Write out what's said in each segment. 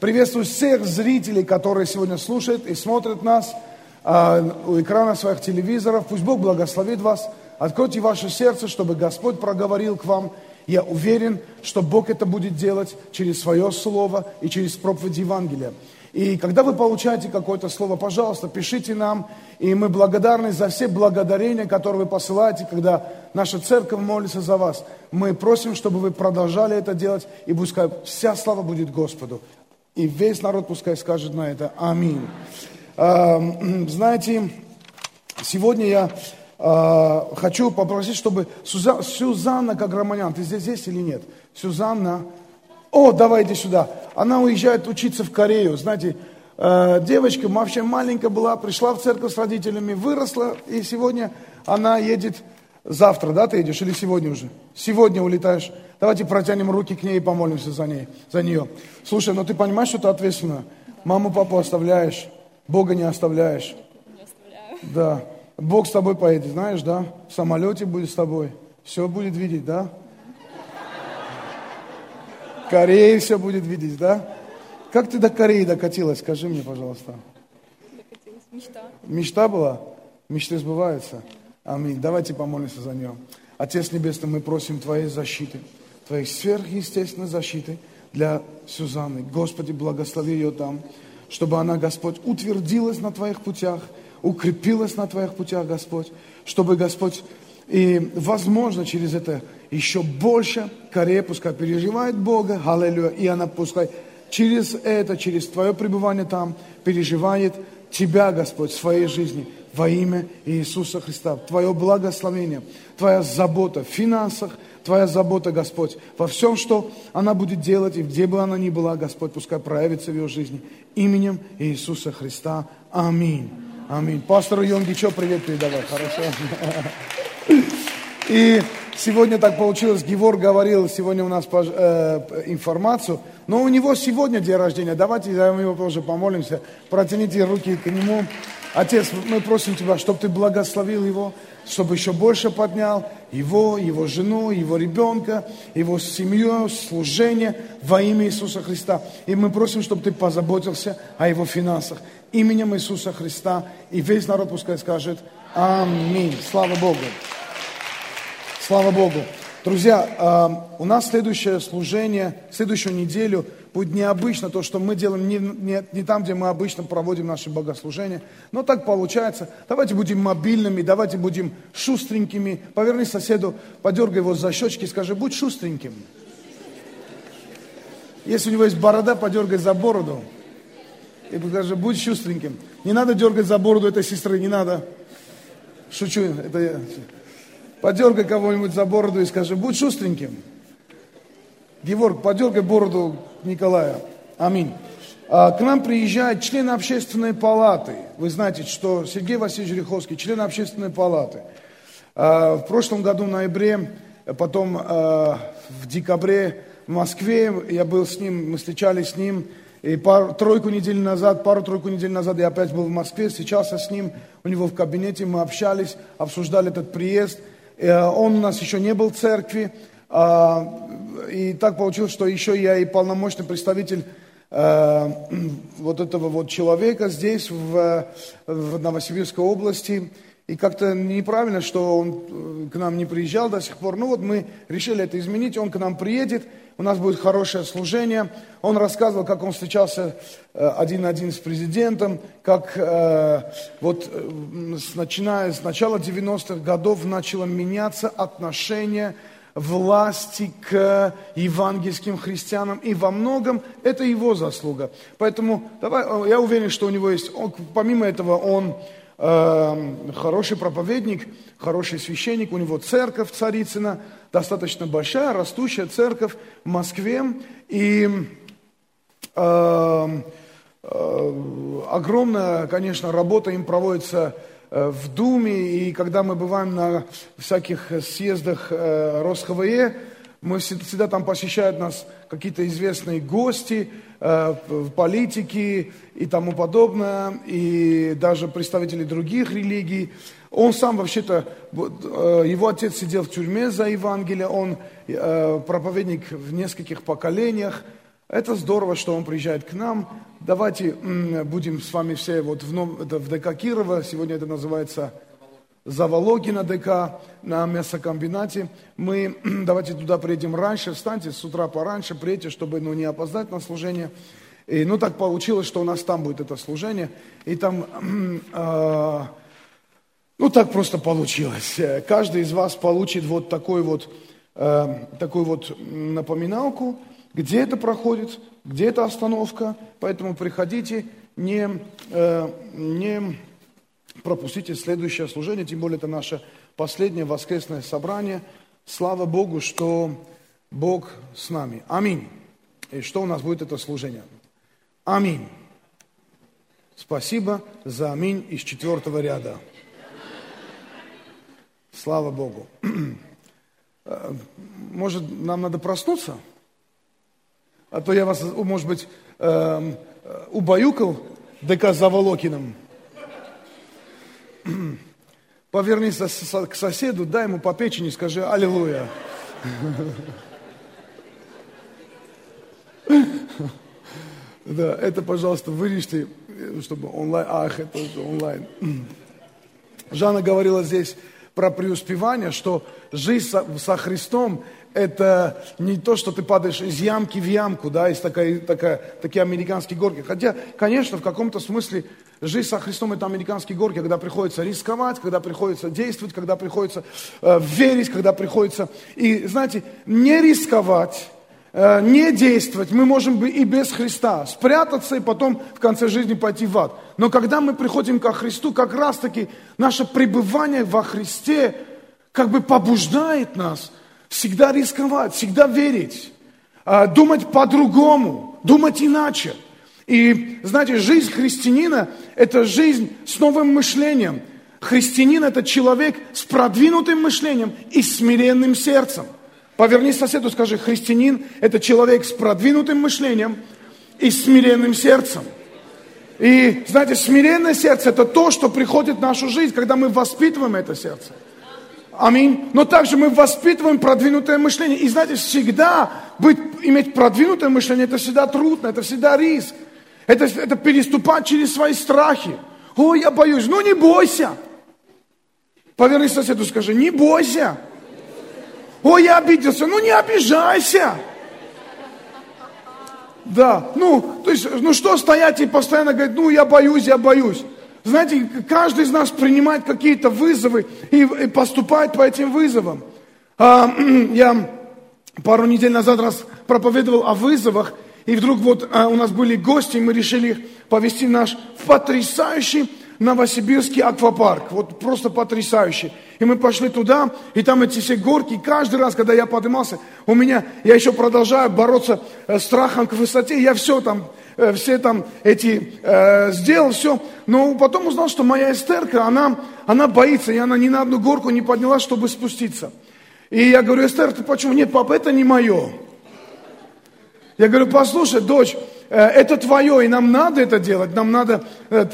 Приветствую всех зрителей, которые сегодня слушают и смотрят нас а, у экрана своих телевизоров. Пусть Бог благословит вас. Откройте ваше сердце, чтобы Господь проговорил к вам. Я уверен, что Бог это будет делать через свое слово и через проповедь Евангелия. И когда вы получаете какое-то слово, пожалуйста, пишите нам. И мы благодарны за все благодарения, которые вы посылаете, когда наша церковь молится за вас. Мы просим, чтобы вы продолжали это делать, и пускай вся слава будет Господу. И весь народ пускай скажет на это Аминь. Знаете, сегодня я а, хочу попросить, чтобы Сюзанна Каграманян, ты здесь есть или нет? Сюзанна, о, давайте сюда. Она уезжает учиться в Корею. Знаете, э, девочка вообще маленькая была, пришла в церковь с родителями, выросла, и сегодня она едет завтра, да, ты идешь, или сегодня уже? Сегодня улетаешь. Давайте протянем руки к ней и помолимся за, ней, за нее. Слушай, ну ты понимаешь, что ты ответственно? Маму, папу оставляешь, Бога не оставляешь. Не оставляю. Да. Бог с тобой поедет, знаешь, да? В самолете будет с тобой. Все будет видеть, да? Корея все будет видеть, да? Как ты до Кореи докатилась, скажи мне, пожалуйста. Докатилась мечта. Мечта была? Мечты сбываются? Аминь. Давайте помолимся за нее. Отец Небесный, мы просим Твоей защиты, Твоей сверхъестественной защиты для Сюзанны. Господи, благослови ее там, чтобы она, Господь, утвердилась на Твоих путях, укрепилась на Твоих путях, Господь, чтобы, Господь, и, возможно, через это еще больше Корея пускай переживает Бога, аллилуйя, и она пускай через это, через Твое пребывание там, переживает Тебя, Господь, в своей жизни во имя Иисуса Христа. Твое благословение, Твоя забота в финансах, Твоя забота, Господь, во всем, что она будет делать, и где бы она ни была, Господь, пускай проявится в ее жизни. Именем Иисуса Христа. Аминь. Аминь. Пастору Йонги, что привет передавай? Хорошо. И сегодня так получилось, Гевор говорил сегодня у нас э, информацию, но у него сегодня день рождения. Давайте за него тоже помолимся. Протяните руки к нему. Отец, мы просим Тебя, чтобы Ты благословил его, чтобы еще больше поднял его, его жену, его ребенка, его семью, служение во имя Иисуса Христа. И мы просим, чтобы Ты позаботился о его финансах. Именем Иисуса Христа. И весь народ пускай скажет Аминь. Слава Богу. Слава Богу. Друзья, а, у нас следующее служение, следующую неделю будет необычно, то, что мы делаем не, не, не там, где мы обычно проводим наши богослужения. Но так получается. Давайте будем мобильными, давайте будем шустренькими. Поверни соседу, подергай его за щечки и скажи, будь шустреньким. Если у него есть борода, подергай за бороду. И скажи, будь шустреньким. Не надо дергать за бороду этой сестры, не надо. Шучу, это я. Подергай кого-нибудь за бороду и скажи, будь шустреньким. Геворг, подергай бороду Николая. Аминь. А, к нам приезжает член общественной палаты. Вы знаете, что Сергей Васильевич Риховский, член общественной палаты. А, в прошлом году, в ноябре, потом а, в декабре в Москве, я был с ним, мы встречались с ним, и пару, тройку недель назад, пару-тройку недель назад я опять был в Москве, встречался с ним, у него в кабинете, мы общались, обсуждали этот приезд – он у нас еще не был в церкви. А, и так получилось, что еще я и полномочный представитель э, вот этого вот человека здесь, в, в Новосибирской области. И как-то неправильно, что он э, к нам не приезжал до сих пор. Ну вот мы решили это изменить, он к нам приедет, у нас будет хорошее служение. Он рассказывал, как он встречался э, один на один с президентом, как э, вот начиная с начала 90-х годов начало меняться отношение власти к евангельским христианам. И во многом это его заслуга. Поэтому давай, я уверен, что у него есть, он, помимо этого он Эм, хороший проповедник, хороший священник, у него церковь Царицына, достаточно большая, растущая церковь в Москве, и э, э, огромная, конечно, работа им проводится э, в Думе, и когда мы бываем на всяких съездах э, РосХВЕ, мы всегда там посещают нас какие-то известные гости, э, политики и тому подобное, и даже представители других религий. Он сам вообще-то, э, его отец сидел в тюрьме за Евангелие, он э, проповедник в нескольких поколениях, Это здорово, что он приезжает к нам. Давайте будем с вами все вот в, Нов- это в ДК Кирова. Сегодня это называется Завологина ДК на мясокомбинате. Мы давайте туда приедем раньше. Встаньте с утра пораньше, приедьте, чтобы ну, не опоздать на служение. И, ну, так получилось, что у нас там будет это служение. И там, а, ну, так просто получилось. Э, Каждый из вас получит вот такой вот, э, такую вот напоминалку, где это проходит, где это остановка. Поэтому приходите, не, э, не пропустите следующее служение, тем более это наше последнее воскресное собрание. Слава Богу, что Бог с нами. Аминь. И что у нас будет это служение? Аминь. Спасибо за аминь из четвертого ряда. Слава Богу. Э, Может, нам надо проснуться? А то я вас, может быть, эм, э, убаюкал ДК Заволокиным. Повернись к соседу, дай ему по печени, скажи «Аллилуйя». Да, это, пожалуйста, вырежьте, э, чтобы онлайн, ах, это уже онлайн. Жанна говорила здесь про преуспевание, что жизнь со, со Христом – это не то, что ты падаешь из ямки в ямку, да, из такой, такая, такие американские горки. Хотя, конечно, в каком-то смысле жизнь со Христом – это американские горки, когда приходится рисковать, когда приходится действовать, когда приходится э, верить, когда приходится… И, знаете, не рисковать, не действовать, мы можем и без Христа, спрятаться и потом в конце жизни пойти в ад. Но когда мы приходим ко Христу, как раз-таки наше пребывание во Христе как бы побуждает нас всегда рисковать, всегда верить, а, думать по-другому, думать иначе. И, знаете, жизнь христианина – это жизнь с новым мышлением. Христианин – это человек с продвинутым мышлением и смиренным сердцем. Поверни соседу, скажи, христианин – это человек с продвинутым мышлением и смиренным сердцем. И, знаете, смиренное сердце – это то, что приходит в нашу жизнь, когда мы воспитываем это сердце. Аминь. Но также мы воспитываем продвинутое мышление. И знаете, всегда быть, иметь продвинутое мышление, это всегда трудно, это всегда риск. Это, это переступать через свои страхи. О, я боюсь. Ну не бойся. Поверни соседу, скажи, не бойся. О, я обиделся. Ну не обижайся. Да, ну, то есть, ну что стоять и постоянно говорить, ну я боюсь, я боюсь. Знаете, каждый из нас принимает какие-то вызовы и, и поступает по этим вызовам. А, я пару недель назад раз проповедовал о вызовах, и вдруг вот а, у нас были гости, и мы решили их повести наш потрясающий Новосибирский аквапарк. Вот просто потрясающий. И мы пошли туда, и там эти все горки. И каждый раз, когда я поднимался, у меня, я еще продолжаю бороться э, с страхом к высоте. Я все там, э, все там эти, э, сделал, все. Но потом узнал, что моя эстерка, она, она боится, и она ни на одну горку не поднялась, чтобы спуститься. И я говорю, Эстер, ты почему? Нет, папа, это не мое. Я говорю, послушай, дочь, э, это твое, и нам надо это делать, нам надо э,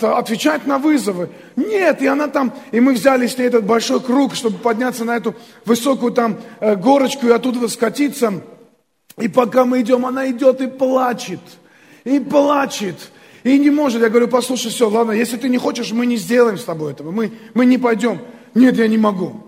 отвечать на вызовы. Нет, и она там, и мы взяли с ней этот большой круг, чтобы подняться на эту высокую там э, горочку и оттуда скатиться. И пока мы идем, она идет и плачет, и плачет, и не может. Я говорю, послушай, все, ладно, если ты не хочешь, мы не сделаем с тобой этого, мы, мы не пойдем. Нет, я не могу.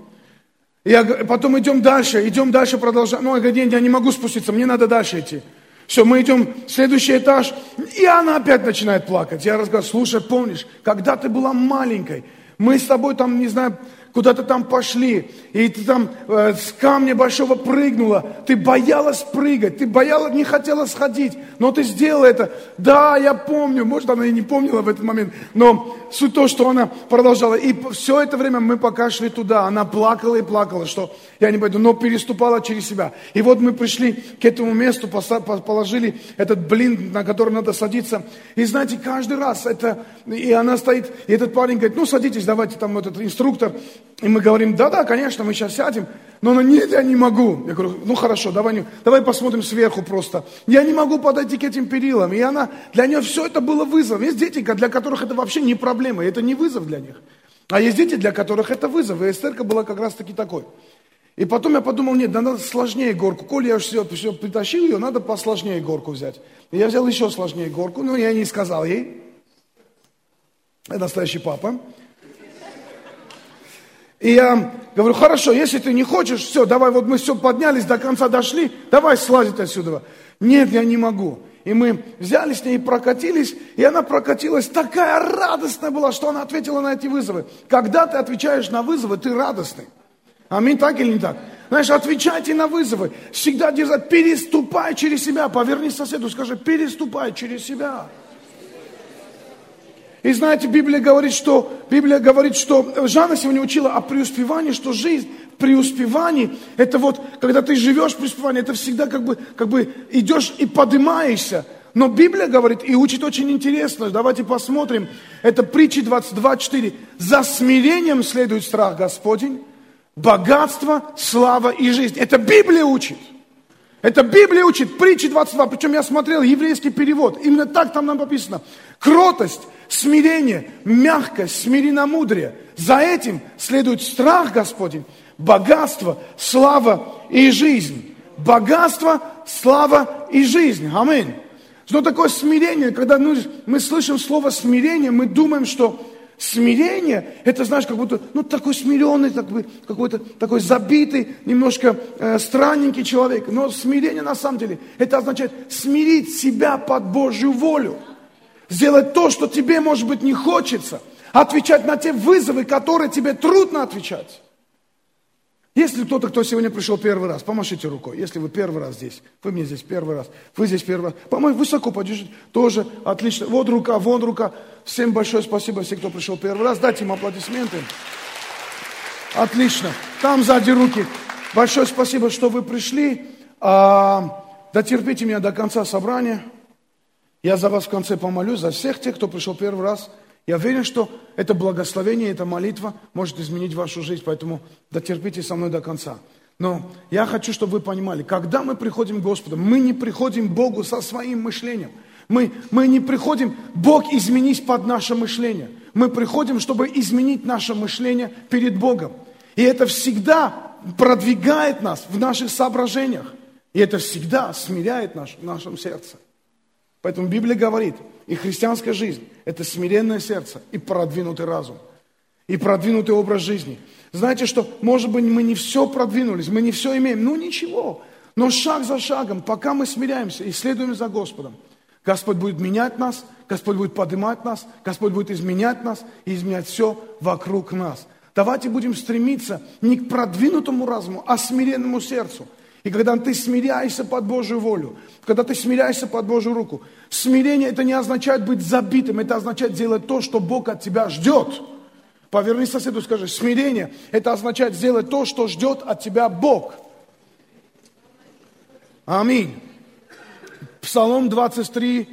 Я, потом идем дальше, идем дальше, продолжаем. Ну, я говорю, нет, я не могу спуститься, мне надо дальше идти. Все, мы идем следующий этаж, и она опять начинает плакать. Я разговариваю, слушай, помнишь, когда ты была маленькой, мы с тобой там, не знаю, куда-то там пошли, и ты там э, с камня большого прыгнула, ты боялась прыгать, ты боялась, не хотела сходить, но ты сделала это. Да, я помню, может, она и не помнила в этот момент, но суть то, что она продолжала. И все это время мы пока шли туда, она плакала и плакала, что я не пойду, но переступала через себя. И вот мы пришли к этому месту, положили этот блин, на который надо садиться. И знаете, каждый раз это, и она стоит, и этот парень говорит, ну садитесь, давайте там этот инструктор. И мы говорим, да-да, конечно, мы сейчас сядем. Но она, нет, я не могу. Я говорю, ну хорошо, давай, не- давай посмотрим сверху просто. Я не могу подойти к этим перилам. И она, для нее все это было вызовом. Есть дети, для которых это вообще не проблема, это не вызов для них. А есть дети, для которых это вызов. И Эстерка была как раз таки такой. И потом я подумал, нет, да надо сложнее горку. Коли я уже все, все притащил ее, надо посложнее горку взять. И я взял еще сложнее горку, но я не сказал ей. Это настоящий папа. И я говорю, хорошо, если ты не хочешь, все, давай, вот мы все поднялись, до конца дошли, давай слазить отсюда. Нет, я не могу. И мы взяли с ней и прокатились, и она прокатилась такая радостная была, что она ответила на эти вызовы. Когда ты отвечаешь на вызовы, ты радостный. Аминь, так или не так? Знаешь, отвечайте на вызовы. Всегда держать, переступай через себя. Поверни соседу, скажи, переступай через себя. И знаете, Библия говорит, что, Библия говорит, что Жанна сегодня учила о преуспевании, что жизнь преуспевании, это вот, когда ты живешь в преуспевании, это всегда как бы, как бы идешь и поднимаешься. Но Библия говорит и учит очень интересно. Давайте посмотрим. Это притчи 22.4. За смирением следует страх Господень, богатство, слава и жизнь. Это Библия учит. Это Библия учит, притчи 22, причем я смотрел еврейский перевод, именно так там нам написано. Кротость, смирение, мягкость, смиренномудрие. За этим следует страх Господень, богатство, слава и жизнь. Богатство, слава и жизнь. Аминь. Что такое смирение? Когда мы, мы слышим слово смирение, мы думаем, что Смирение, это, знаешь, как будто, ну, такой смиренный, такой, какой-то такой забитый, немножко э, странненький человек. Но смирение, на самом деле, это означает смирить себя под Божью волю. Сделать то, что тебе, может быть, не хочется. Отвечать на те вызовы, которые тебе трудно отвечать. Если кто-то, кто сегодня пришел первый раз, помашите рукой. Если вы первый раз здесь, вы мне здесь первый раз, вы здесь первый раз, помочь высоко подержите, тоже отлично. Вот рука, вон рука. Всем большое спасибо, все, кто пришел первый раз. Дайте им аплодисменты. Отлично. Там сзади руки. Большое спасибо, что вы пришли. А, дотерпите меня до конца собрания. Я за вас в конце помолюсь, за всех тех, кто пришел первый раз. Я уверен, что это благословение, эта молитва может изменить вашу жизнь, поэтому дотерпите со мной до конца. Но я хочу, чтобы вы понимали, когда мы приходим к Господу, мы не приходим к Богу со своим мышлением. Мы, мы не приходим, Бог изменись под наше мышление. Мы приходим, чтобы изменить наше мышление перед Богом. И это всегда продвигает нас в наших соображениях. И это всегда смиряет наш, в нашем сердце. Поэтому Библия говорит, и христианская жизнь – это смиренное сердце и продвинутый разум, и продвинутый образ жизни. Знаете, что, может быть, мы не все продвинулись, мы не все имеем, ну ничего, но шаг за шагом, пока мы смиряемся и следуем за Господом, Господь будет менять нас, Господь будет поднимать нас, Господь будет изменять нас и изменять все вокруг нас. Давайте будем стремиться не к продвинутому разуму, а смиренному сердцу – и когда ты смиряешься под Божью волю, когда ты смиряешься под Божью руку, смирение это не означает быть забитым, это означает делать то, что Бог от тебя ждет. Поверни соседу, скажи, смирение это означает сделать то, что ждет от тебя Бог. Аминь. Псалом 23,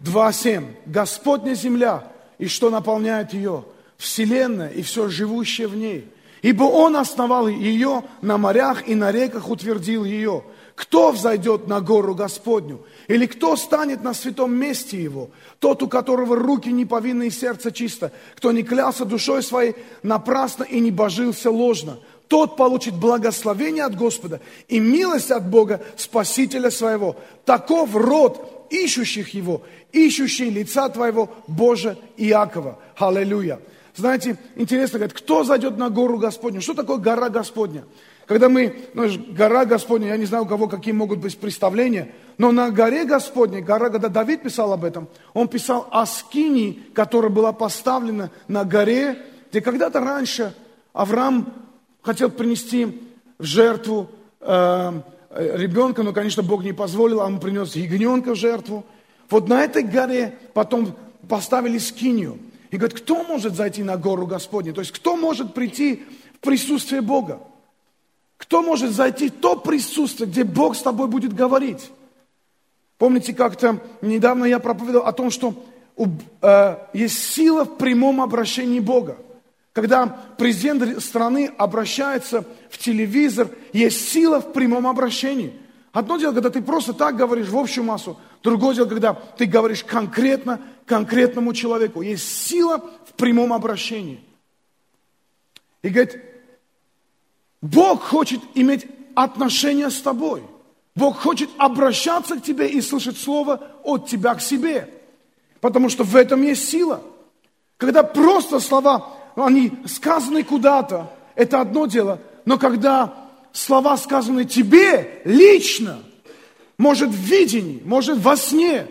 2, 7. Господня земля, и что наполняет ее, вселенная и все живущее в ней – Ибо Он основал ее на морях и на реках утвердил ее. Кто взойдет на гору Господню? Или кто станет на святом месте Его? Тот, у которого руки не повинны и сердце чисто, кто не клялся душой своей напрасно и не божился ложно. Тот получит благословение от Господа и милость от Бога, Спасителя своего. Таков род ищущих Его, ищущий лица Твоего, Боже Иакова. Аллилуйя. Знаете, интересно, говорит, кто зайдет на гору Господню? Что такое гора Господня? Когда мы, ну, гора Господня, я не знаю, у кого какие могут быть представления, но на горе Господней, гора, когда Давид писал об этом, он писал о скинии, которая была поставлена на горе, где когда-то раньше Авраам хотел принести в жертву э, ребенка, но, конечно, Бог не позволил, а он принес ягненка в жертву. Вот на этой горе потом поставили скинию. И говорит, кто может зайти на гору Господню? То есть, кто может прийти в присутствие Бога? Кто может зайти в то присутствие, где Бог с тобой будет говорить? Помните, как-то недавно я проповедовал о том, что э, есть сила в прямом обращении Бога. Когда президент страны обращается в телевизор, есть сила в прямом обращении. Одно дело, когда ты просто так говоришь в общую массу, другое дело, когда ты говоришь конкретно конкретному человеку. Есть сила в прямом обращении. И говорит, Бог хочет иметь отношения с тобой. Бог хочет обращаться к тебе и слышать слово от тебя к себе. Потому что в этом есть сила. Когда просто слова, они сказаны куда-то, это одно дело. Но когда слова сказаны тебе лично, может в видении, может во сне,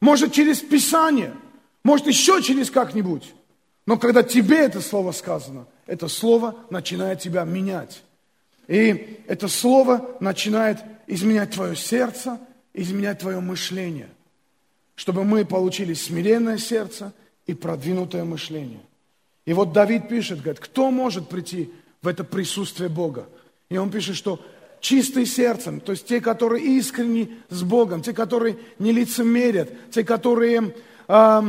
может через Писание, может еще через как-нибудь. Но когда тебе это слово сказано, это слово начинает тебя менять. И это слово начинает изменять твое сердце, изменять твое мышление, чтобы мы получили смиренное сердце и продвинутое мышление. И вот Давид пишет, говорит, кто может прийти в это присутствие Бога? И он пишет, что чистые сердцем, то есть те, которые искренни с Богом, те, которые не лицемерят, те, которые э,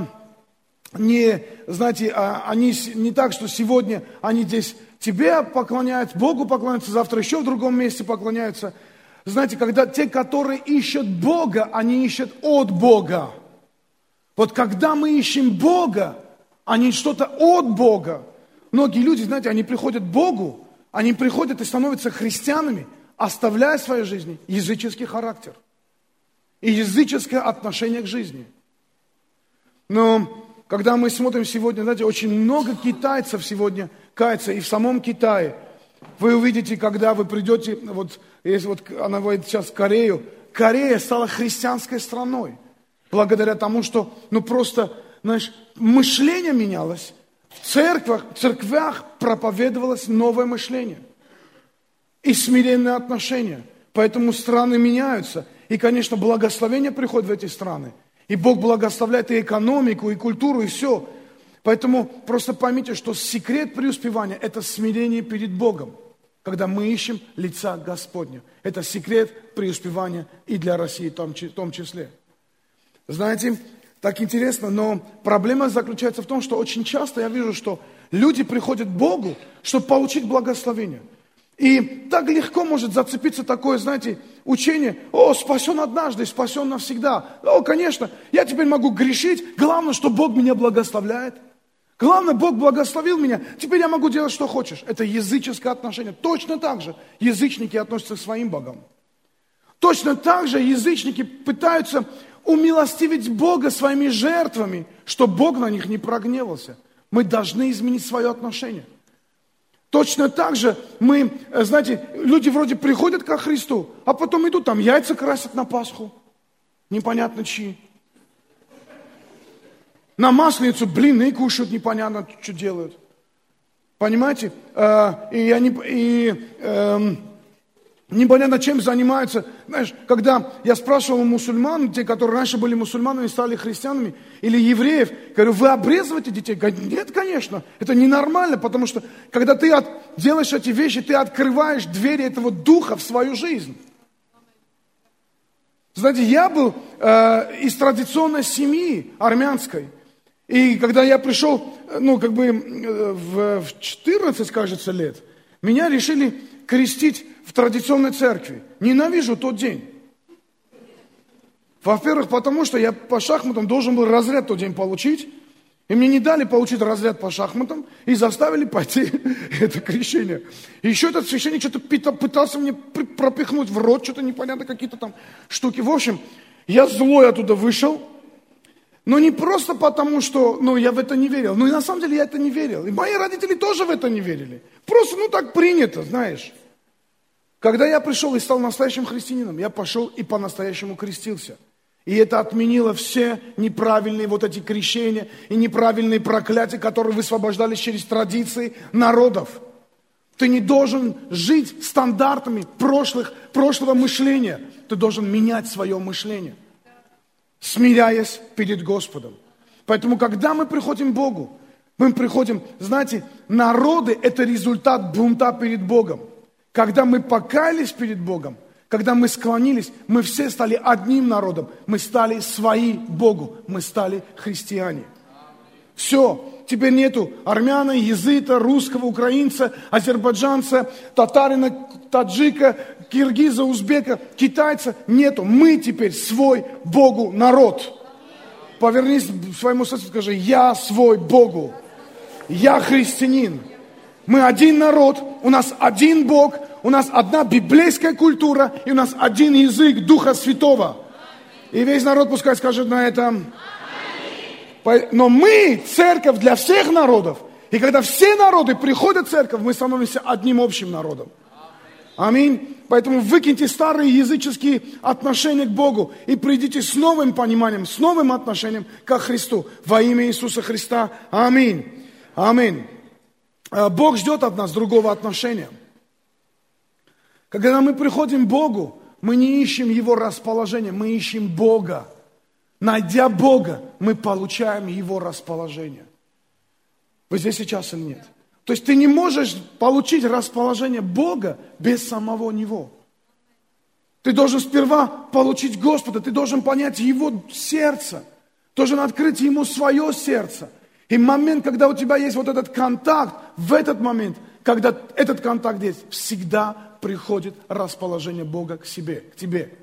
не, знаете, а, они не так, что сегодня они здесь тебе поклоняются, Богу поклоняются, завтра еще в другом месте поклоняются. Знаете, когда те, которые ищут Бога, они ищут от Бога. Вот когда мы ищем Бога, а не что-то от Бога, многие люди, знаете, они приходят к Богу, они приходят и становятся христианами, оставляя в своей жизни языческий характер и языческое отношение к жизни. Но когда мы смотрим сегодня, знаете, очень много китайцев сегодня кается, и в самом Китае. Вы увидите, когда вы придете, вот, если вот она говорит сейчас в Корею, Корея стала христианской страной. Благодаря тому, что, ну просто, знаешь, мышление менялось. В церквах, в церквях проповедовалось новое мышление. И смиренные отношения. Поэтому страны меняются. И, конечно, благословение приходит в эти страны. И Бог благословляет и экономику, и культуру, и все. Поэтому просто поймите, что секрет преуспевания – это смирение перед Богом, когда мы ищем лица Господня. Это секрет преуспевания и для России в том числе. Знаете, так интересно, но проблема заключается в том, что очень часто я вижу, что люди приходят к Богу, чтобы получить благословение. И так легко может зацепиться такое, знаете, учение, о, спасен однажды, спасен навсегда. О, конечно, я теперь могу грешить, главное, что Бог меня благословляет – Главное, Бог благословил меня, теперь я могу делать, что хочешь. Это языческое отношение. Точно так же язычники относятся к своим богам. Точно так же язычники пытаются умилостивить Бога своими жертвами, чтобы Бог на них не прогневался. Мы должны изменить свое отношение. Точно так же мы, э, знаете, люди вроде приходят ко Христу, а потом идут там яйца красят на Пасху. Непонятно чьи. На масленицу блины кушают, непонятно, что делают. Понимаете? А, и, они, и э, непонятно, чем занимаются. Знаешь, когда я спрашивал у мусульман, те, которые раньше были мусульманами, стали христианами, или евреев, говорю, вы обрезываете детей? Говорят, нет, конечно, это ненормально, потому что, когда ты от, делаешь эти вещи, ты открываешь двери этого духа в свою жизнь. Знаете, я был э, из традиционной семьи армянской – и когда я пришел, ну, как бы э, в 14, кажется, лет, меня решили крестить в традиционной церкви. Ненавижу тот день. Во-первых, потому что я по шахматам должен был разряд тот день получить. И мне не дали получить разряд по шахматам и заставили пойти это крещение. И еще этот священник что-то пытался мне пропихнуть в рот, что-то непонятно, какие-то там штуки. В общем, я злой оттуда вышел, но не просто потому, что ну, я в это не верил. Ну и на самом деле я это не верил. И мои родители тоже в это не верили. Просто, ну так принято, знаешь. Когда я пришел и стал настоящим христианином, я пошел и по-настоящему крестился. И это отменило все неправильные вот эти крещения и неправильные проклятия, которые высвобождались через традиции народов. Ты не должен жить стандартами прошлых, прошлого мышления. Ты должен менять свое мышление смиряясь перед Господом. Поэтому, когда мы приходим к Богу, мы приходим, знаете, народы – это результат бунта перед Богом. Когда мы покаялись перед Богом, когда мы склонились, мы все стали одним народом, мы стали свои Богу, мы стали христиане. Все, теперь нету армяна, языта, русского, украинца, азербайджанца, татарина, таджика, киргиза, узбека, китайца. Нету. Мы теперь свой Богу народ. Повернись к своему соседу скажи, я свой Богу. Я христианин. Мы один народ, у нас один Бог, у нас одна библейская культура, и у нас один язык Духа Святого. И весь народ пускай скажет на этом. Но мы церковь для всех народов. И когда все народы приходят в церковь, мы становимся одним общим народом. Аминь. Поэтому выкиньте старые языческие отношения к Богу и придите с новым пониманием, с новым отношением к Христу. Во имя Иисуса Христа. Аминь. Аминь. А, Бог ждет от нас другого отношения. Когда мы приходим к Богу, мы не ищем Его расположение, мы ищем Бога. Найдя Бога, мы получаем Его расположение. Вы здесь сейчас или нет? То есть ты не можешь получить расположение Бога без самого Него. Ты должен сперва получить Господа, ты должен понять Его сердце, должен открыть Ему свое сердце. И момент, когда у тебя есть вот этот контакт, в этот момент, когда этот контакт есть, всегда приходит расположение Бога к себе, к тебе.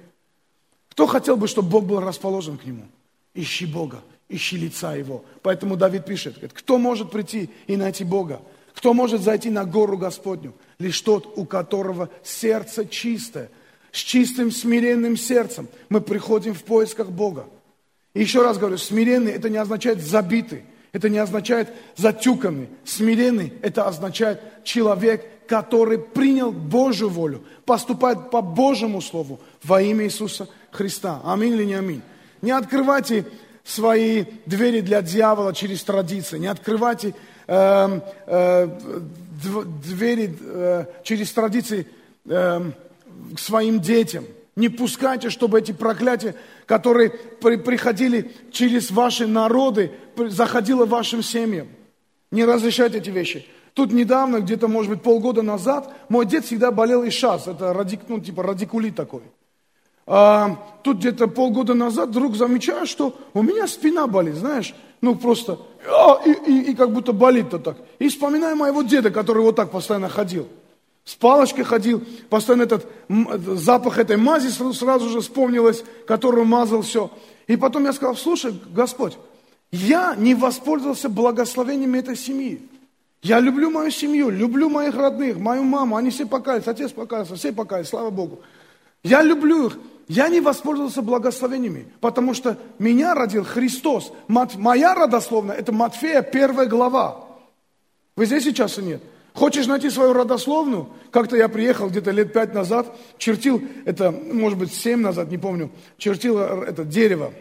Кто хотел бы, чтобы Бог был расположен к нему? Ищи Бога, ищи лица Его. Поэтому Давид пишет, говорит, кто может прийти и найти Бога? Кто может зайти на гору Господню? Лишь тот, у которого сердце чистое, с чистым смиренным сердцем. Мы приходим в поисках Бога. И еще раз говорю, смиренный это не означает забитый, это не означает затюканный. Смиренный это означает человек, который принял Божью волю, поступает по Божьему Слову во имя Иисуса Христа. Аминь или не аминь? Не открывайте свои двери для дьявола через традиции, не открывайте э, э, двери э, через традиции э, к своим детям. Не пускайте, чтобы эти проклятия, которые при, приходили через ваши народы, заходило вашим семьям. Не разрешайте эти вещи. Тут недавно, где-то, может быть, полгода назад, мой дед всегда болел и шас. Это радик, ну, типа радикулит такой. А, тут где-то полгода назад вдруг замечаю, что у меня спина болит, знаешь, ну просто, а, и, и, и как будто болит-то так. И вспоминаю моего деда, который вот так постоянно ходил. С палочкой ходил, постоянно этот запах этой мази сразу же вспомнилось, которую мазал все. И потом я сказал, слушай, Господь, я не воспользовался благословениями этой семьи. Я люблю мою семью, люблю моих родных, мою маму, они все покаялись, отец покаялся, все покаялись, слава Богу. Я люблю их. Я не воспользовался благословениями, потому что меня родил Христос. Моя родословная – это Матфея, первая глава. Вы здесь сейчас и нет? Хочешь найти свою родословную? Как-то я приехал где-то лет пять назад, чертил, это, может быть, семь назад, не помню, чертил это дерево.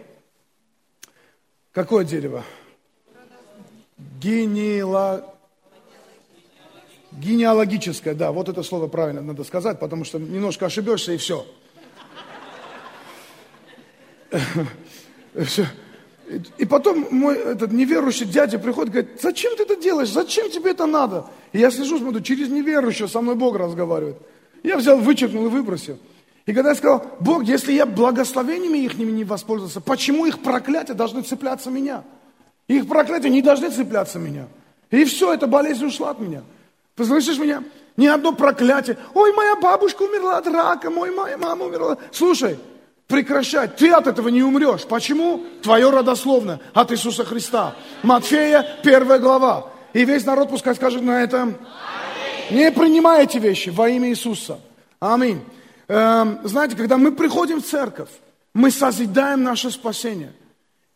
Какое дерево? Генеала... Генеалогическое, да, вот это слово правильно надо сказать, потому что немножко ошибешься и все. И потом мой этот неверующий дядя приходит говорит, зачем ты это делаешь, зачем тебе это надо? И я слежу, смотрю, через неверующего со мной Бог разговаривает. Я взял, вычеркнул и выбросил. И когда я сказал, Бог, если я благословениями их не воспользовался, почему их проклятия должны цепляться меня? Их проклятия не должны цепляться меня. И все, эта болезнь ушла от меня. Ты меня? Ни одно проклятие. Ой, моя бабушка умерла от рака, мой моя мама умерла. Слушай, прекращай. Ты от этого не умрешь. Почему? Твое родословно от Иисуса Христа. Матфея, первая глава. И весь народ пускай скажет на этом. Не принимай эти вещи во имя Иисуса. Аминь. Эм, знаете, когда мы приходим в церковь, мы созидаем наше спасение.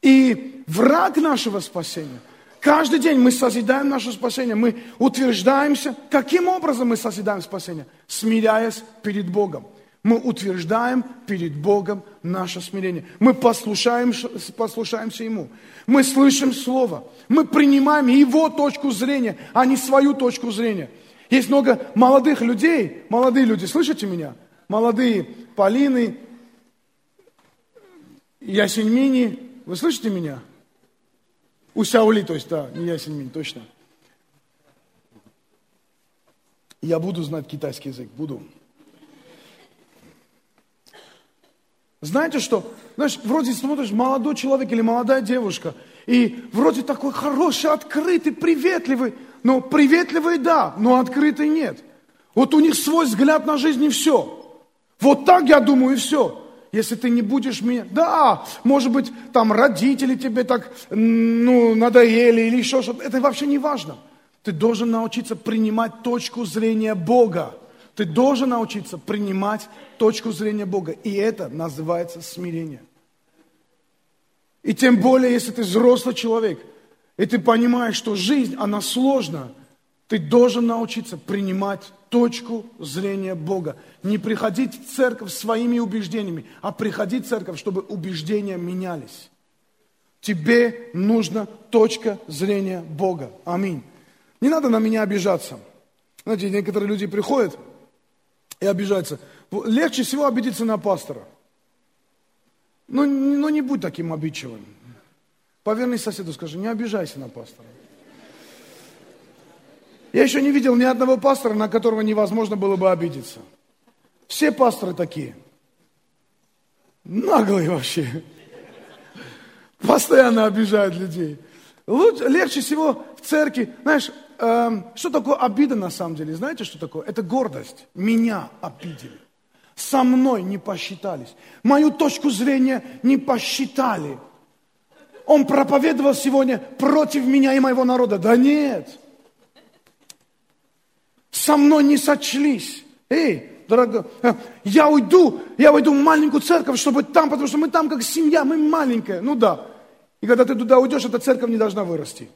И враг нашего спасения Каждый день мы созидаем наше спасение, мы утверждаемся. Каким образом мы созидаем спасение? Смиряясь перед Богом. Мы утверждаем перед Богом наше смирение. Мы послушаем, послушаемся Ему. Мы слышим Слово. Мы принимаем Его точку зрения, а не свою точку зрения. Есть много молодых людей, молодые люди, слышите меня? Молодые Полины, Ясеньмини, вы слышите меня? Усяули, то есть, да, не Ясеньминь, точно. Я буду знать китайский язык, буду. Знаете что? Знаешь, вроде смотришь, молодой человек или молодая девушка, и вроде такой хороший, открытый, приветливый, но приветливый да, но открытый нет. Вот у них свой взгляд на жизнь и все. Вот так я думаю и все если ты не будешь меня... Да, может быть, там родители тебе так, ну, надоели или еще что-то. Это вообще не важно. Ты должен научиться принимать точку зрения Бога. Ты должен научиться принимать точку зрения Бога. И это называется смирение. И тем более, если ты взрослый человек, и ты понимаешь, что жизнь, она сложна, ты должен научиться принимать точку зрения Бога. Не приходить в церковь своими убеждениями, а приходить в церковь, чтобы убеждения менялись. Тебе нужна точка зрения Бога. Аминь. Не надо на меня обижаться. Знаете, некоторые люди приходят и обижаются. Легче всего обидеться на пастора. Ну, ну не будь таким обидчивым. Поверни соседу, скажи, не обижайся на пастора. Я еще не видел ни одного пастора, на которого невозможно было бы обидеться. Все пасторы такие. Наглые вообще. Постоянно обижают людей. Лучше, легче всего в церкви, знаешь, эм, что такое обида на самом деле? Знаете, что такое? Это гордость. Меня обидели. Со мной не посчитались. Мою точку зрения не посчитали. Он проповедовал сегодня против меня и моего народа. Да нет со мной не сочлись. Эй, дорогой, э, я уйду, я уйду в маленькую церковь, чтобы там, потому что мы там как семья, мы маленькая. Ну да. И когда ты туда уйдешь, эта церковь не должна вырасти.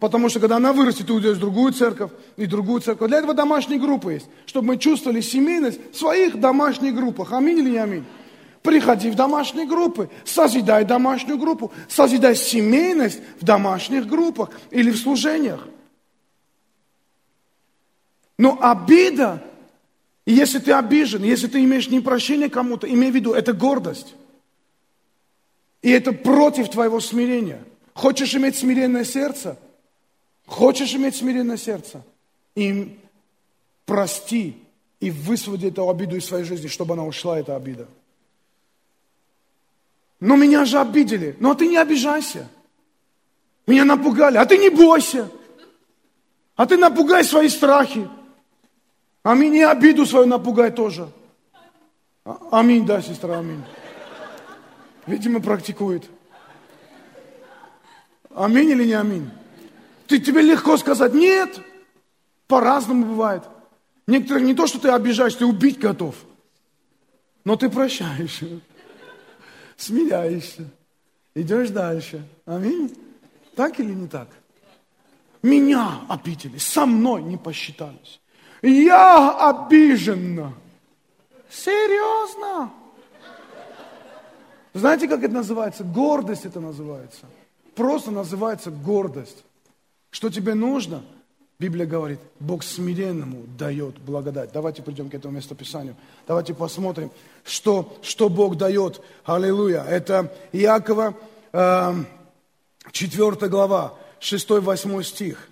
Потому что когда она вырастет, ты уйдешь в другую церковь и другую церковь. Для этого домашние группы есть. Чтобы мы чувствовали семейность в своих домашних группах. Аминь или не аминь? Приходи в домашние группы, созидай домашнюю группу, созидай семейность в домашних группах или в служениях. Но обида, если ты обижен, если ты имеешь непрощение кому-то, имей в виду, это гордость. И это против твоего смирения. Хочешь иметь смиренное сердце? Хочешь иметь смиренное сердце? Им прости и высвободи эту обиду из своей жизни, чтобы она ушла, эта обида. Но меня же обидели. Но ты не обижайся. Меня напугали. А ты не бойся. А ты напугай свои страхи. Аминь. И обиду свою напугай тоже. А, аминь, да, сестра, аминь. Видимо, практикует. Аминь или не аминь? Ты, тебе легко сказать, нет. По-разному бывает. Некоторых не то, что ты обижаешь, ты убить готов. Но ты прощаешь. Смиряешься. Идешь дальше. Аминь. Так или не так? Меня обидели, со мной не посчитались. Я обижена. Серьезно? Знаете, как это называется? Гордость это называется. Просто называется гордость. Что тебе нужно? Библия говорит, Бог смиренному дает благодать. Давайте придем к этому местописанию. Давайте посмотрим, что, что Бог дает. Аллилуйя. Это Иакова, э, 4 глава, 6-8 стих.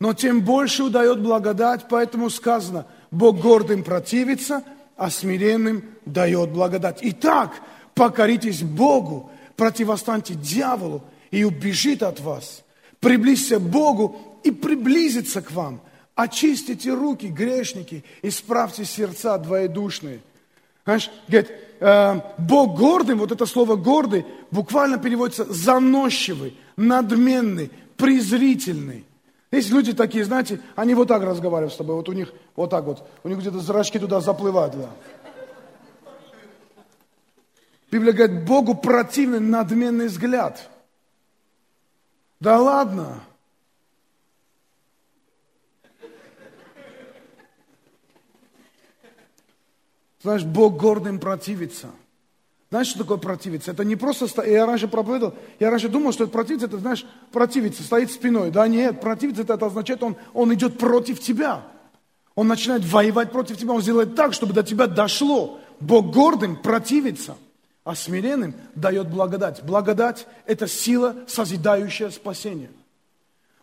Но тем больше удает благодать, поэтому сказано, Бог гордым противится, а смиренным дает благодать. Итак, покоритесь Богу, противостаньте дьяволу, и убежит от вас. Приблизься к Богу и приблизится к вам. Очистите руки, грешники, исправьте сердца двоедушные. Знаешь, говорит, э, Бог гордым, вот это слово гордый, буквально переводится заносчивый, надменный, презрительный. Есть люди такие, знаете, они вот так разговаривают с тобой, вот у них вот так вот, у них где-то зрачки туда заплывают. Да. Библия говорит, Богу противный надменный взгляд. Да ладно. Знаешь, Бог гордым противится. Знаешь, что такое противиться? Это не просто... Я раньше проповедовал, я раньше думал, что это противиться, это, знаешь, противиться, стоит спиной. Да нет, противиться, это, это означает, он, он идет против тебя. Он начинает воевать против тебя, он сделает так, чтобы до тебя дошло. Бог гордым противится, а смиренным дает благодать. Благодать – это сила, созидающая спасение.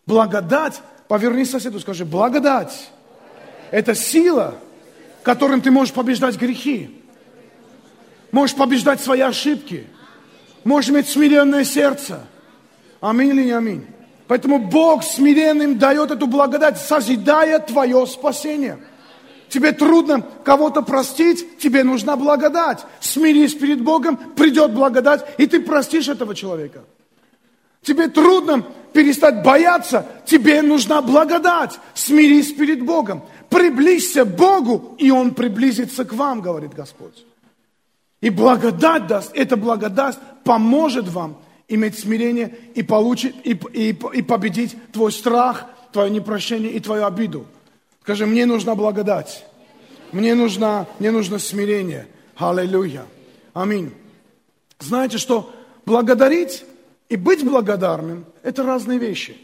Благодать, поверни соседу, скажи, благодать – это сила, которым ты можешь побеждать грехи можешь побеждать свои ошибки, можешь иметь смиренное сердце. Аминь или не аминь? Поэтому Бог смиренным дает эту благодать, созидая твое спасение. Тебе трудно кого-то простить, тебе нужна благодать. Смирись перед Богом, придет благодать, и ты простишь этого человека. Тебе трудно перестать бояться, тебе нужна благодать. Смирись перед Богом. Приблизься к Богу, и Он приблизится к вам, говорит Господь. И благодать даст, эта благодать поможет вам иметь смирение и, получить, и, и, и победить твой страх, твое непрощение и твою обиду. Скажи, мне нужна благодать. Мне нужно, мне нужно смирение. Аллилуйя. Аминь. Знаете, что благодарить и быть благодарным – это разные вещи.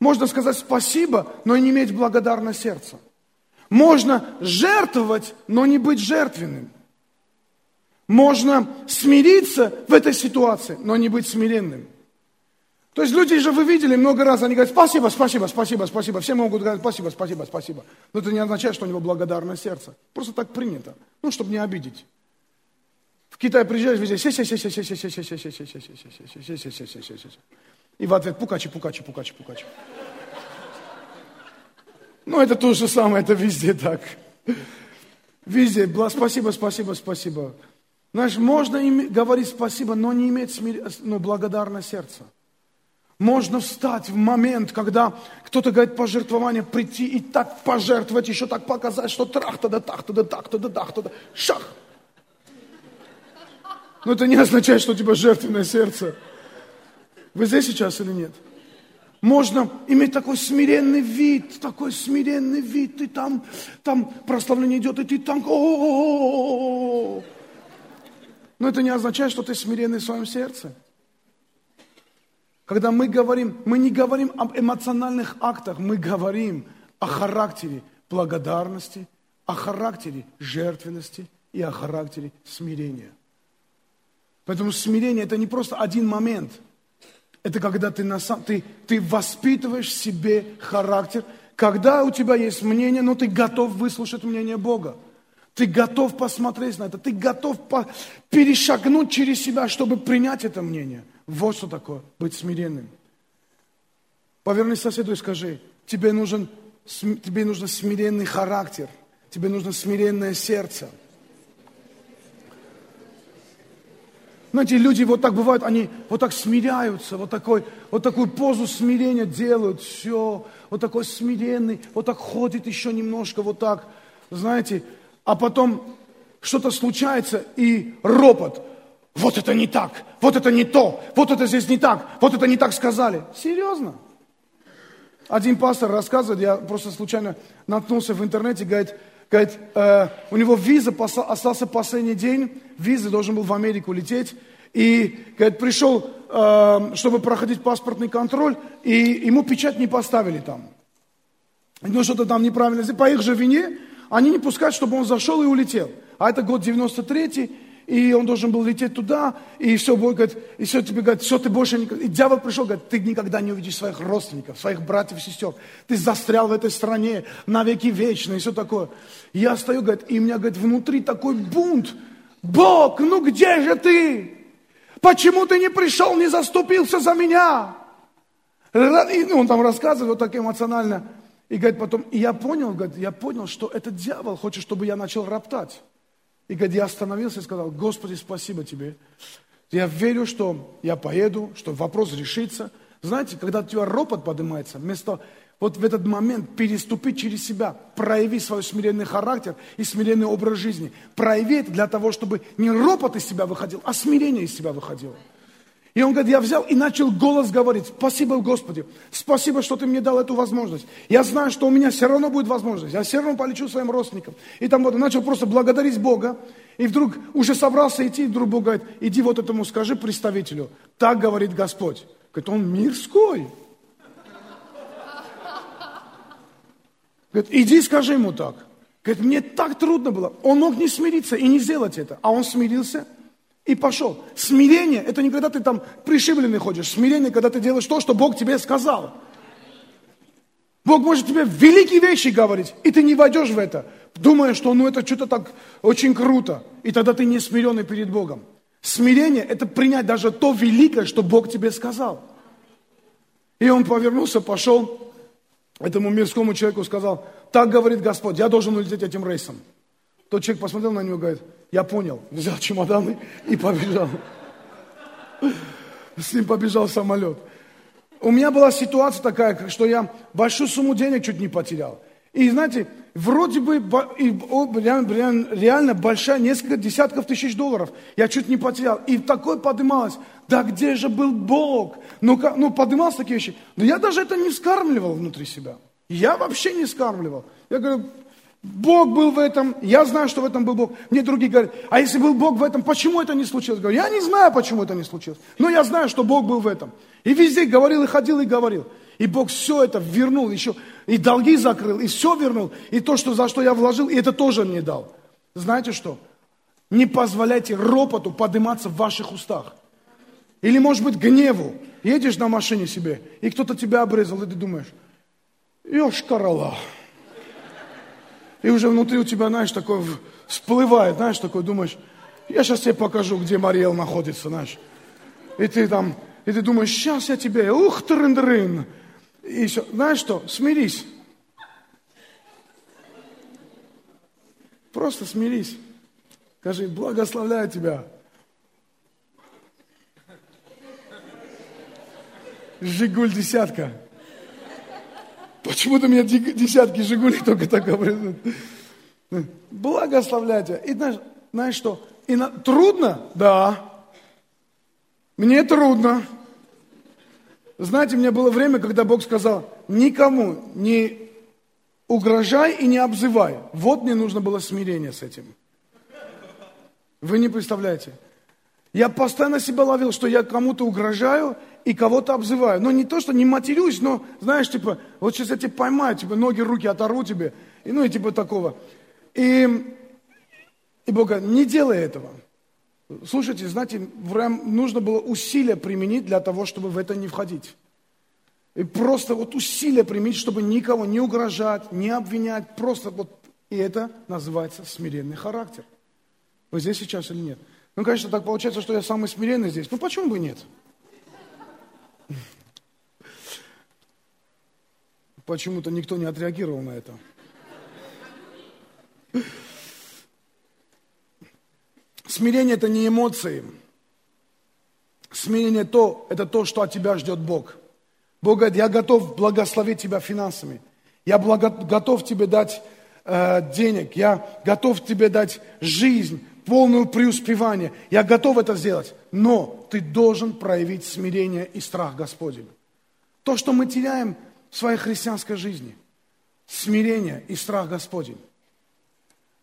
Можно сказать спасибо, но не иметь благодарное сердце. Можно жертвовать, но не быть жертвенным. Можно смириться в этой ситуации, но не быть смиренным. То есть люди же вы видели много раз, они говорят, спасибо, спасибо, спасибо, спасибо. Все могут говорить, спасибо, спасибо, спасибо. Но это не означает, что у него благодарное сердце. Просто так принято. Ну, чтобы не обидеть. В Китай приезжаешь, везде И в ответ пукачи, пукачи, пукачи, пукачи. Ну, это то же самое, это везде так. Везде, спасибо, спасибо, спасибо. Знаешь, можно говорить спасибо, но не иметь благодарное сердце. Можно встать в момент, когда кто-то говорит пожертвование, прийти и так пожертвовать, еще так показать, что трах-то да так-то да так-то да так-то да шах. Но это не означает, что у тебя жертвенное сердце. Вы здесь сейчас или нет? Можно иметь такой смиренный вид, такой смиренный вид, ты там, там прославление идет, и ты там, о Но это не означает, что ты смиренный в своем сердце. Когда мы говорим, мы не говорим об эмоциональных актах, мы говорим о характере благодарности, о характере жертвенности и о характере смирения. Поэтому смирение это не просто один момент. Это когда ты, на сам, ты, ты воспитываешь в себе характер, когда у тебя есть мнение, но ты готов выслушать мнение Бога. Ты готов посмотреть на это, ты готов по, перешагнуть через себя, чтобы принять это мнение. Вот что такое быть смиренным. Повернись соседу и скажи, тебе нужен, тебе нужен смиренный характер, тебе нужно смиренное сердце – Знаете, люди вот так бывают, они вот так смиряются, вот, такой, вот такую позу смирения делают, все, вот такой смиренный, вот так ходит еще немножко, вот так, знаете, а потом что-то случается и ропот. Вот это не так, вот это не то, вот это здесь не так, вот это не так сказали. Серьезно? Один пастор рассказывает, я просто случайно наткнулся в интернете, говорит, Говорит, э, у него виза, остался последний день, виза должен был в Америку лететь. И, говорит, пришел, э, чтобы проходить паспортный контроль, и ему печать не поставили там. Ну, что-то там неправильно. По их же вине они не пускают, чтобы он зашел и улетел. А это год 93-й, и он должен был лететь туда, и все, Бог говорит, и все тебе говорит, все, ты больше никогда... И дьявол пришел, говорит, ты никогда не увидишь своих родственников, своих братьев и сестер. Ты застрял в этой стране на веки вечные, и все такое. Я стою, говорит, и у меня, говорит, внутри такой бунт. Бог, ну где же ты? Почему ты не пришел, не заступился за меня? И ну, он там рассказывает вот так эмоционально. И говорит потом, и я понял, говорит, я понял, что этот дьявол хочет, чтобы я начал роптать. И когда я остановился и сказал, Господи, спасибо Тебе. Я верю, что я поеду, что вопрос решится. Знаете, когда у тебя ропот поднимается, вместо вот в этот момент переступить через себя, прояви свой смиренный характер и смиренный образ жизни. Прояви это для того, чтобы не ропот из себя выходил, а смирение из себя выходило. И он говорит, я взял и начал голос говорить, спасибо, Господи, спасибо, что ты мне дал эту возможность. Я знаю, что у меня все равно будет возможность, я все равно полечу своим родственникам. И там вот начал просто благодарить Бога. И вдруг уже собрался идти, и вдруг Бог говорит, иди вот этому скажи представителю, так говорит Господь. Говорит, он мирской. Говорит, иди скажи ему так. Говорит, мне так трудно было. Он мог не смириться и не сделать это, а он смирился – и пошел. Смирение – это не когда ты там пришибленный ходишь. Смирение, когда ты делаешь то, что Бог тебе сказал. Бог может тебе великие вещи говорить, и ты не войдешь в это, думая, что ну это что-то так очень круто. И тогда ты не смиренный перед Богом. Смирение – это принять даже то великое, что Бог тебе сказал. И он повернулся, пошел этому мирскому человеку, сказал, так говорит Господь, я должен улететь этим рейсом. Тот человек посмотрел на него и говорит, я понял, взял чемоданы и побежал. С ним побежал самолет. у меня была ситуация такая, что я большую сумму денег чуть не потерял. И знаете, вроде бы реально, большая, несколько десятков тысяч долларов. Я чуть не потерял. И такой подымалось. Да где же был Бог? Ну, ну подымалось такие вещи. Но я даже это не скармливал внутри себя. Я вообще не скармливал. Я говорю, Бог был в этом, я знаю, что в этом был Бог. Мне другие говорят, а если был Бог в этом, почему это не случилось? Говорю, я не знаю, почему это не случилось, но я знаю, что Бог был в этом. И везде говорил, и ходил, и говорил. И Бог все это вернул, еще и долги закрыл, и все вернул, и то, что, за что я вложил, и это тоже мне дал. Знаете что? Не позволяйте ропоту подниматься в ваших устах. Или, может быть, гневу. Едешь на машине себе, и кто-то тебя обрезал, и ты думаешь, ешь корола. И уже внутри у тебя, знаешь, такое всплывает, знаешь, такой думаешь, я сейчас тебе покажу, где Мариэл находится, знаешь. И ты там, и ты думаешь, сейчас я тебе, ух, трын-дрын. И все, знаешь что, смирись. Просто смирись. Скажи, благословляю тебя. Жигуль десятка. Почему-то меня десятки Жигулей только так образуют. Благословляю тебя. И знаешь, знаешь что? И на... Трудно? Да. Мне трудно. Знаете, у меня было время, когда Бог сказал, никому не угрожай и не обзывай. Вот мне нужно было смирение с этим. Вы не представляете. Я постоянно себя ловил, что я кому-то угрожаю и кого-то обзываю. Но не то, что не матерюсь, но, знаешь, типа, вот сейчас я тебя поймаю, типа, ноги, руки оторву тебе, и, ну, и типа такого. И, и Бог говорит, не делай этого. Слушайте, знаете, прям нужно было усилия применить для того, чтобы в это не входить. И просто вот усилия применить, чтобы никого не угрожать, не обвинять, просто вот, и это называется смиренный характер. Вы здесь сейчас или нет? Ну, конечно, так получается, что я самый смиренный здесь. Ну, почему бы нет? Почему-то никто не отреагировал на это. Смирение – это не эмоции. Смирение то, это то, что от тебя ждет Бог. Бог говорит, я готов благословить тебя финансами. Я благо, готов тебе дать э, денег. Я готов тебе дать жизнь, полную преуспевание. Я готов это сделать, но ты должен проявить смирение и страх Господень. То, что мы теряем в своей христианской жизни. Смирение и страх Господень.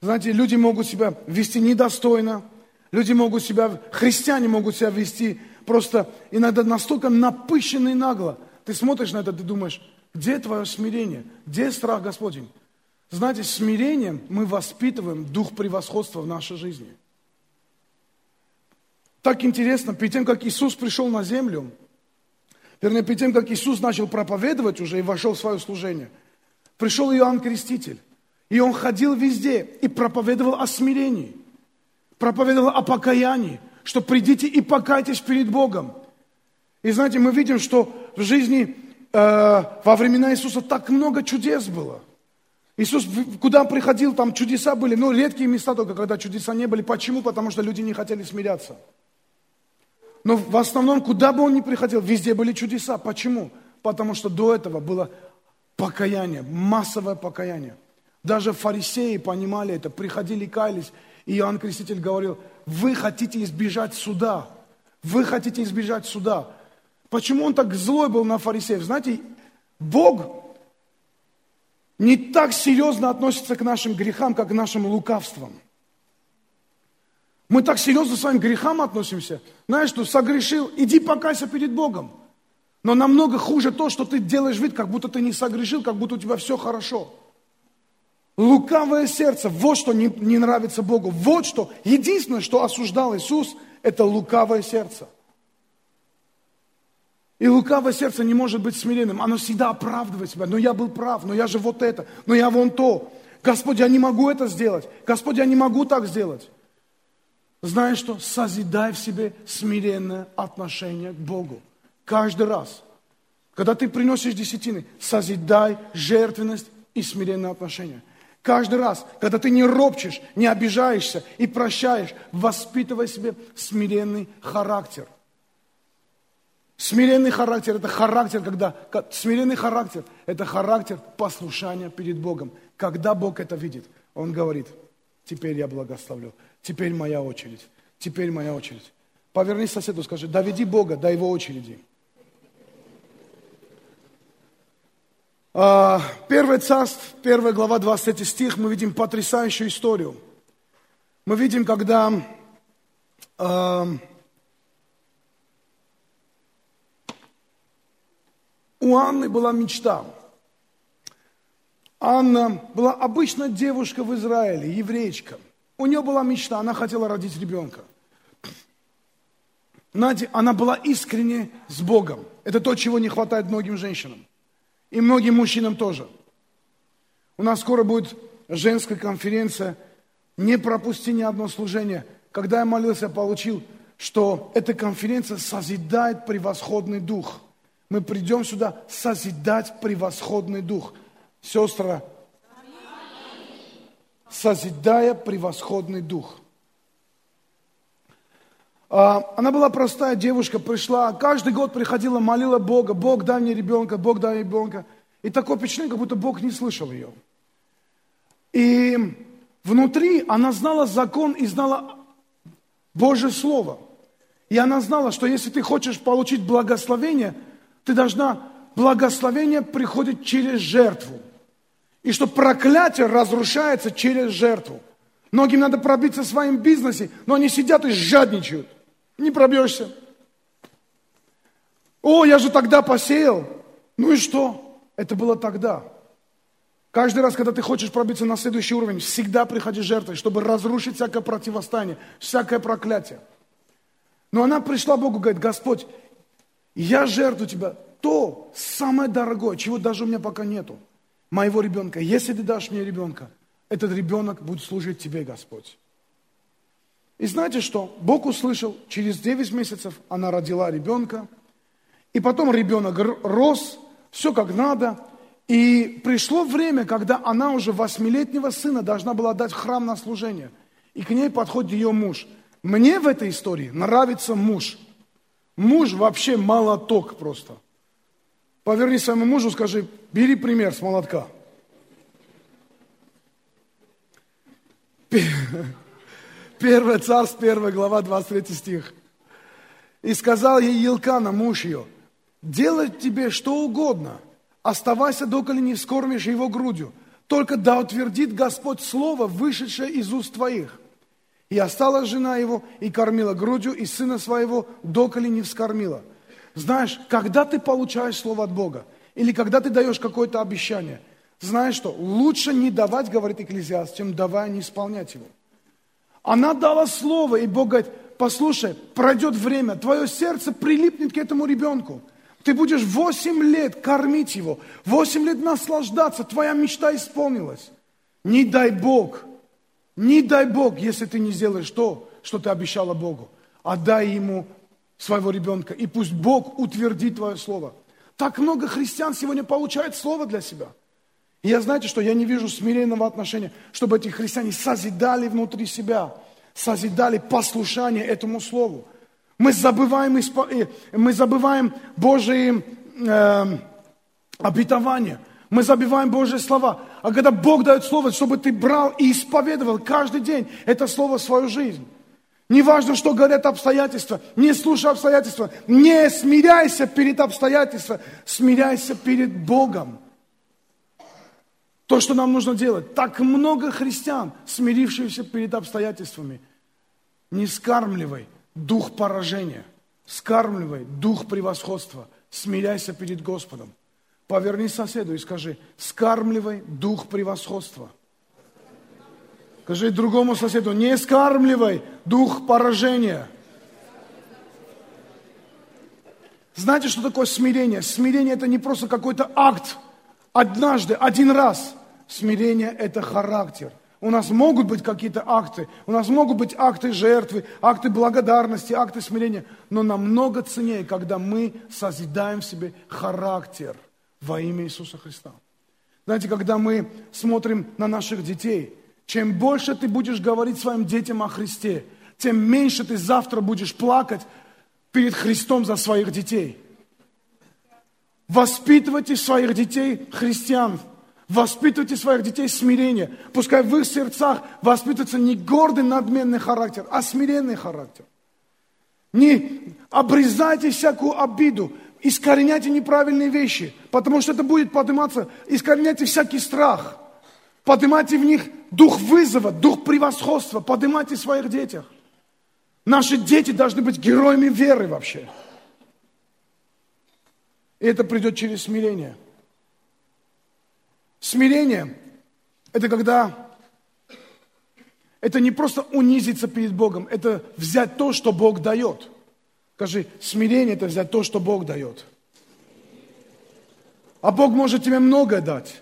Знаете, люди могут себя вести недостойно, люди могут себя, христиане могут себя вести просто иногда настолько напыщенно и нагло. Ты смотришь на это, ты думаешь, где твое смирение, где страх Господень? Знаете, смирением мы воспитываем дух превосходства в нашей жизни. Так интересно, перед тем, как Иисус пришел на землю, вернее, перед тем, как Иисус начал проповедовать уже и вошел в свое служение, пришел Иоанн Креститель. И он ходил везде и проповедовал о смирении, проповедовал о покаянии, что придите и покайтесь перед Богом. И знаете, мы видим, что в жизни э, во времена Иисуса так много чудес было – Иисус, куда приходил, там чудеса были, но редкие места только, когда чудеса не были. Почему? Потому что люди не хотели смиряться. Но в основном, куда бы он ни приходил, везде были чудеса. Почему? Потому что до этого было покаяние, массовое покаяние. Даже фарисеи понимали это, приходили, каялись. И Иоанн Креститель говорил, вы хотите избежать суда. Вы хотите избежать суда. Почему он так злой был на фарисеев? Знаете, Бог не так серьезно относится к нашим грехам, как к нашим лукавствам. Мы так серьезно к своим грехам относимся. Знаешь, что согрешил, иди покайся перед Богом. Но намного хуже то, что ты делаешь вид, как будто ты не согрешил, как будто у тебя все хорошо. Лукавое сердце, вот что не, не нравится Богу. Вот что, единственное, что осуждал Иисус, это лукавое сердце. И лукавое сердце не может быть смиренным. Оно всегда оправдывает себя. Но я был прав, но я же вот это, но я вон то. Господь, я не могу это сделать. Господь, я не могу так сделать. Знаешь что? Созидай в себе смиренное отношение к Богу. Каждый раз. Когда ты приносишь десятины, созидай жертвенность и смиренное отношение. Каждый раз, когда ты не ропчешь, не обижаешься и прощаешь, воспитывай себе смиренный характер – Смиренный характер – это характер, когда… Смиренный характер – это характер послушания перед Богом. Когда Бог это видит, Он говорит, теперь я благословлю, теперь моя очередь, теперь моя очередь. Повернись соседу, скажи, доведи Бога до его очереди. А, Первое царство, первая глава, 23 стих, мы видим потрясающую историю. Мы видим, когда у Анны была мечта. Анна была обычная девушка в Израиле, еврейка. У нее была мечта, она хотела родить ребенка. Знаете, она была искренне с Богом. Это то, чего не хватает многим женщинам. И многим мужчинам тоже. У нас скоро будет женская конференция. Не пропусти ни одно служение. Когда я молился, я получил, что эта конференция созидает превосходный дух. Мы придем сюда созидать превосходный дух. Сестра, созидая превосходный дух. А, она была простая девушка, пришла, каждый год приходила, молила Бога, Бог дай мне ребенка, Бог дай мне ребенка. И такое впечатление, как будто Бог не слышал ее. И внутри она знала закон и знала Божье Слово. И она знала, что если ты хочешь получить благословение, ты должна, благословение приходит через жертву. И что проклятие разрушается через жертву. Многим надо пробиться в своем бизнесе, но они сидят и жадничают не пробьешься. О, я же тогда посеял. Ну и что? Это было тогда. Каждый раз, когда ты хочешь пробиться на следующий уровень, всегда приходи жертвой, чтобы разрушить всякое противостояние, всякое проклятие. Но она пришла Богу, говорит, Господь, я жертвую тебя то самое дорогое, чего даже у меня пока нету, моего ребенка. Если ты дашь мне ребенка, этот ребенок будет служить тебе, Господь. И знаете что? Бог услышал, через 9 месяцев она родила ребенка, и потом ребенок рос, все как надо, и пришло время, когда она уже восьмилетнего сына должна была дать храм на служение. И к ней подходит ее муж. Мне в этой истории нравится муж. Муж вообще молоток просто. Поверни своему мужу, скажи, бери пример с молотка. Первое царство, первая глава, 23 стих. И сказал ей Елкана, муж ее, делать тебе что угодно, оставайся, доколе не вскормишь его грудью, только да утвердит Господь слово, вышедшее из уст твоих. И осталась жена его, и кормила грудью, и сына своего, доколе не вскормила. Знаешь, когда ты получаешь слово от Бога, или когда ты даешь какое-то обещание, знаешь что, лучше не давать, говорит Экклезиаст, чем давая не исполнять его. Она дала слово, и Бог говорит, послушай, пройдет время, твое сердце прилипнет к этому ребенку. Ты будешь 8 лет кормить его, 8 лет наслаждаться, твоя мечта исполнилась. Не дай Бог, не дай Бог, если ты не сделаешь то, что ты обещала Богу. Отдай ему своего ребенка, и пусть Бог утвердит твое слово. Так много христиан сегодня получают слово для себя – и я, знаете, что я не вижу смиренного отношения, чтобы эти христиане созидали внутри себя, созидали послушание этому слову. Мы забываем, э, мы забываем Божьи э, обетования, мы забиваем Божьи слова. А когда Бог дает слово, чтобы ты брал и исповедовал каждый день это слово в свою жизнь. Неважно, что говорят обстоятельства, не слушай обстоятельства, не смиряйся перед обстоятельствами, смиряйся перед Богом. То, что нам нужно делать. Так много христиан, смирившихся перед обстоятельствами. Не скармливай дух поражения. Скармливай дух превосходства. Смиряйся перед Господом. Поверни соседу и скажи, скармливай дух превосходства. Скажи другому соседу, не скармливай дух поражения. Знаете, что такое смирение? Смирение это не просто какой-то акт однажды, один раз – Смирение – это характер. У нас могут быть какие-то акты, у нас могут быть акты жертвы, акты благодарности, акты смирения, но намного ценнее, когда мы созидаем в себе характер во имя Иисуса Христа. Знаете, когда мы смотрим на наших детей, чем больше ты будешь говорить своим детям о Христе, тем меньше ты завтра будешь плакать перед Христом за своих детей. Воспитывайте своих детей христиан. Воспитывайте своих детей смирение. Пускай в их сердцах воспитывается не гордый надменный характер, а смиренный характер. Не обрезайте всякую обиду, искореняйте неправильные вещи, потому что это будет подниматься, искореняйте всякий страх, поднимайте в них дух вызова, дух превосходства, поднимайте в своих детях. Наши дети должны быть героями веры вообще. И это придет через смирение. Смирение – это когда это не просто унизиться перед Богом, это взять то, что Бог дает. Скажи, смирение – это взять то, что Бог дает. А Бог может тебе многое дать.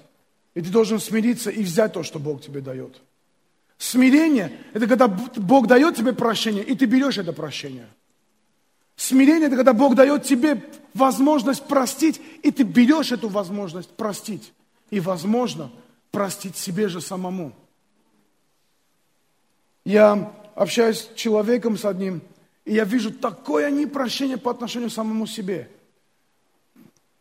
И ты должен смириться и взять то, что Бог тебе дает. Смирение – это когда Бог дает тебе прощение, и ты берешь это прощение. Смирение – это когда Бог дает тебе возможность простить, и ты берешь эту возможность простить. И, возможно, простить себе же самому. Я общаюсь с человеком с одним, и я вижу такое непрощение по отношению к самому себе.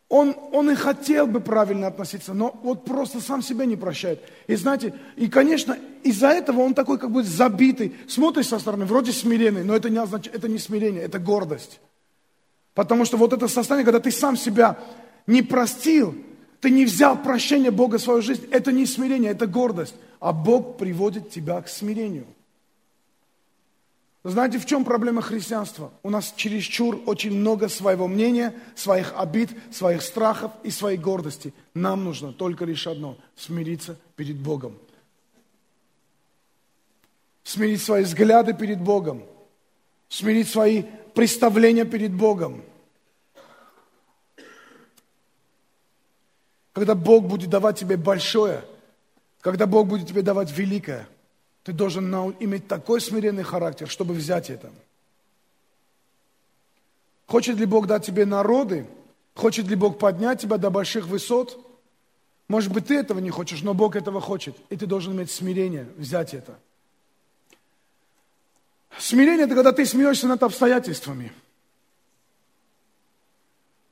Он, он и хотел бы правильно относиться, но вот просто сам себя не прощает. И знаете, и, конечно, из-за этого он такой как бы забитый. Смотришь со стороны, вроде смиренный, но это не, означает, это не смирение, это гордость. Потому что вот это состояние, когда ты сам себя не простил, ты не взял прощение Бога в свою жизнь, это не смирение, это гордость. А Бог приводит тебя к смирению. Знаете, в чем проблема христианства? У нас чересчур очень много своего мнения, своих обид, своих страхов и своей гордости. Нам нужно только лишь одно – смириться перед Богом. Смирить свои взгляды перед Богом. Смирить свои представления перед Богом. Когда Бог будет давать тебе большое, когда Бог будет тебе давать великое – ты должен иметь такой смиренный характер, чтобы взять это. Хочет ли Бог дать тебе народы? Хочет ли Бог поднять тебя до больших высот? Может быть, ты этого не хочешь, но Бог этого хочет. И ты должен иметь смирение, взять это. Смирение – это когда ты смеешься над обстоятельствами.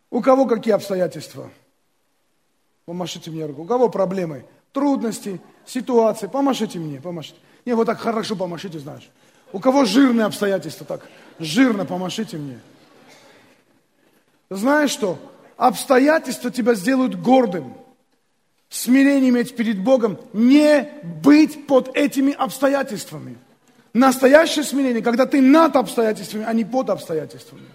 У кого какие обстоятельства? Помашите мне руку. У кого проблемы? Трудности, ситуации. Помашите мне, помашите. Не, вот так хорошо помашите, знаешь. У кого жирные обстоятельства, так жирно помашите мне. Знаешь что? Обстоятельства тебя сделают гордым. Смирение иметь перед Богом, не быть под этими обстоятельствами. Настоящее смирение, когда ты над обстоятельствами, а не под обстоятельствами.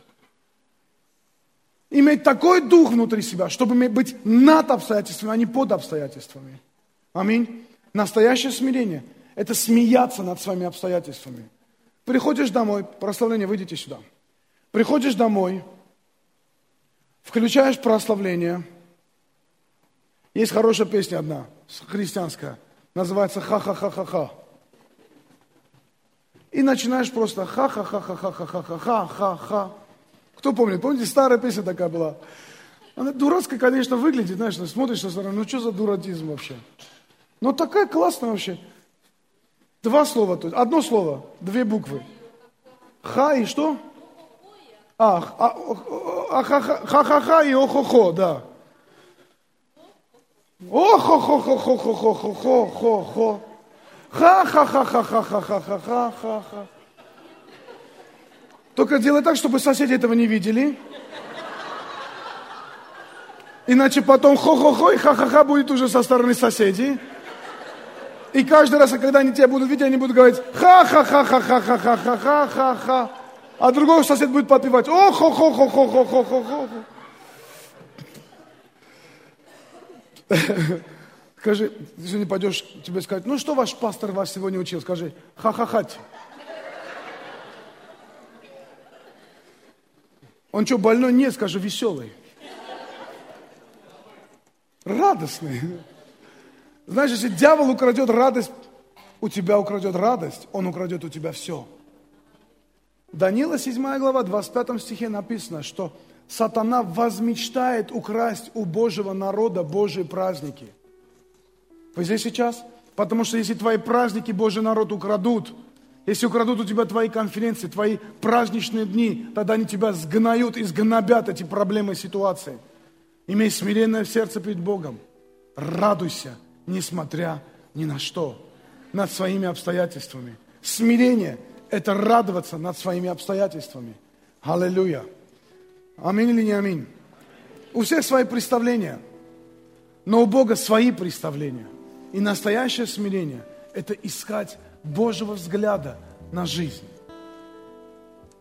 Иметь такой дух внутри себя, чтобы быть над обстоятельствами, а не под обстоятельствами. Аминь. Настоящее смирение – это смеяться над своими обстоятельствами. Приходишь домой, прославление, выйдите сюда. Приходишь домой, включаешь прославление. Есть хорошая песня одна, христианская, называется «Ха-ха-ха-ха-ха». И начинаешь просто ха-ха-ха-ха-ха-ха-ха-ха-ха. Кто помнит? Помните, старая песня такая была? Она дурацкая, конечно, выглядит, знаешь, смотришь со стороны, ну что за дуратизм вообще? Но такая классная вообще. Два слова, то есть одно слово, две буквы. Ха и что? А, ха-ха-ха и о-хо-хо, да. О-хо-хо-хо-хо-хо-хо-хо-хо-хо. Ха-ха-ха-ха-ха-ха-ха-ха-ха. Только делай так, чтобы соседи этого не видели. Иначе потом хо-хо-хо и ха-ха-ха будет уже со стороны соседей. И каждый раз, когда они тебя будут видеть, они будут говорить ха-ха-ха-ха-ха-ха-ха-ха-ха-ха. А другой сосед будет подпевать о хо хо хо хо хо хо хо хо Скажи, если не пойдешь, тебе сказать, ну что ваш пастор вас сегодня учил? Скажи, ха-ха-хать. Он что, больной? Нет, скажи, веселый. Радостный. Знаешь, если дьявол украдет радость, у тебя украдет радость, он украдет у тебя все. Данила 7 глава, 25 стихе написано, что сатана возмечтает украсть у Божьего народа Божьи праздники. Вы здесь сейчас? Потому что если твои праздники Божий народ украдут, если украдут у тебя твои конференции, твои праздничные дни, тогда они тебя сгноют и сгнобят эти проблемы и ситуации. Имей смиренное сердце перед Богом. Радуйся, несмотря ни на что, над своими обстоятельствами. Смирение – это радоваться над своими обстоятельствами. Аллилуйя. Аминь или не аминь? У всех свои представления, но у Бога свои представления. И настоящее смирение – это искать Божьего взгляда на жизнь.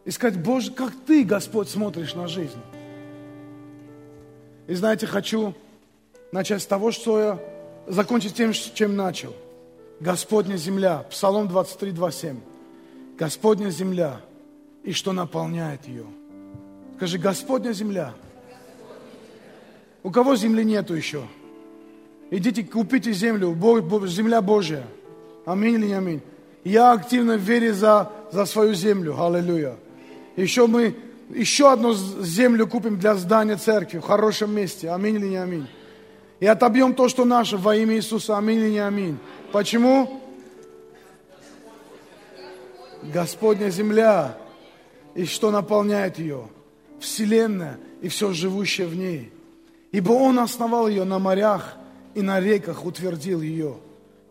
Искать, Боже, как Ты, Господь, смотришь на жизнь. И знаете, хочу начать с того, что я закончить тем, чем начал. Господня земля, Псалом 23, 27. Господня земля, и что наполняет ее. Скажи, Господня земля. У кого земли нету еще? Идите, купите землю, земля Божья. Аминь или не аминь? Я активно в вере за, за свою землю. Аллилуйя. Еще мы еще одну землю купим для здания церкви в хорошем месте. Аминь или не аминь? И отобьем то, что наше во имя Иисуса. Аминь или не аминь? Почему? Господня земля и что наполняет ее? Вселенная и все живущее в ней. Ибо Он основал ее на морях и на реках утвердил ее.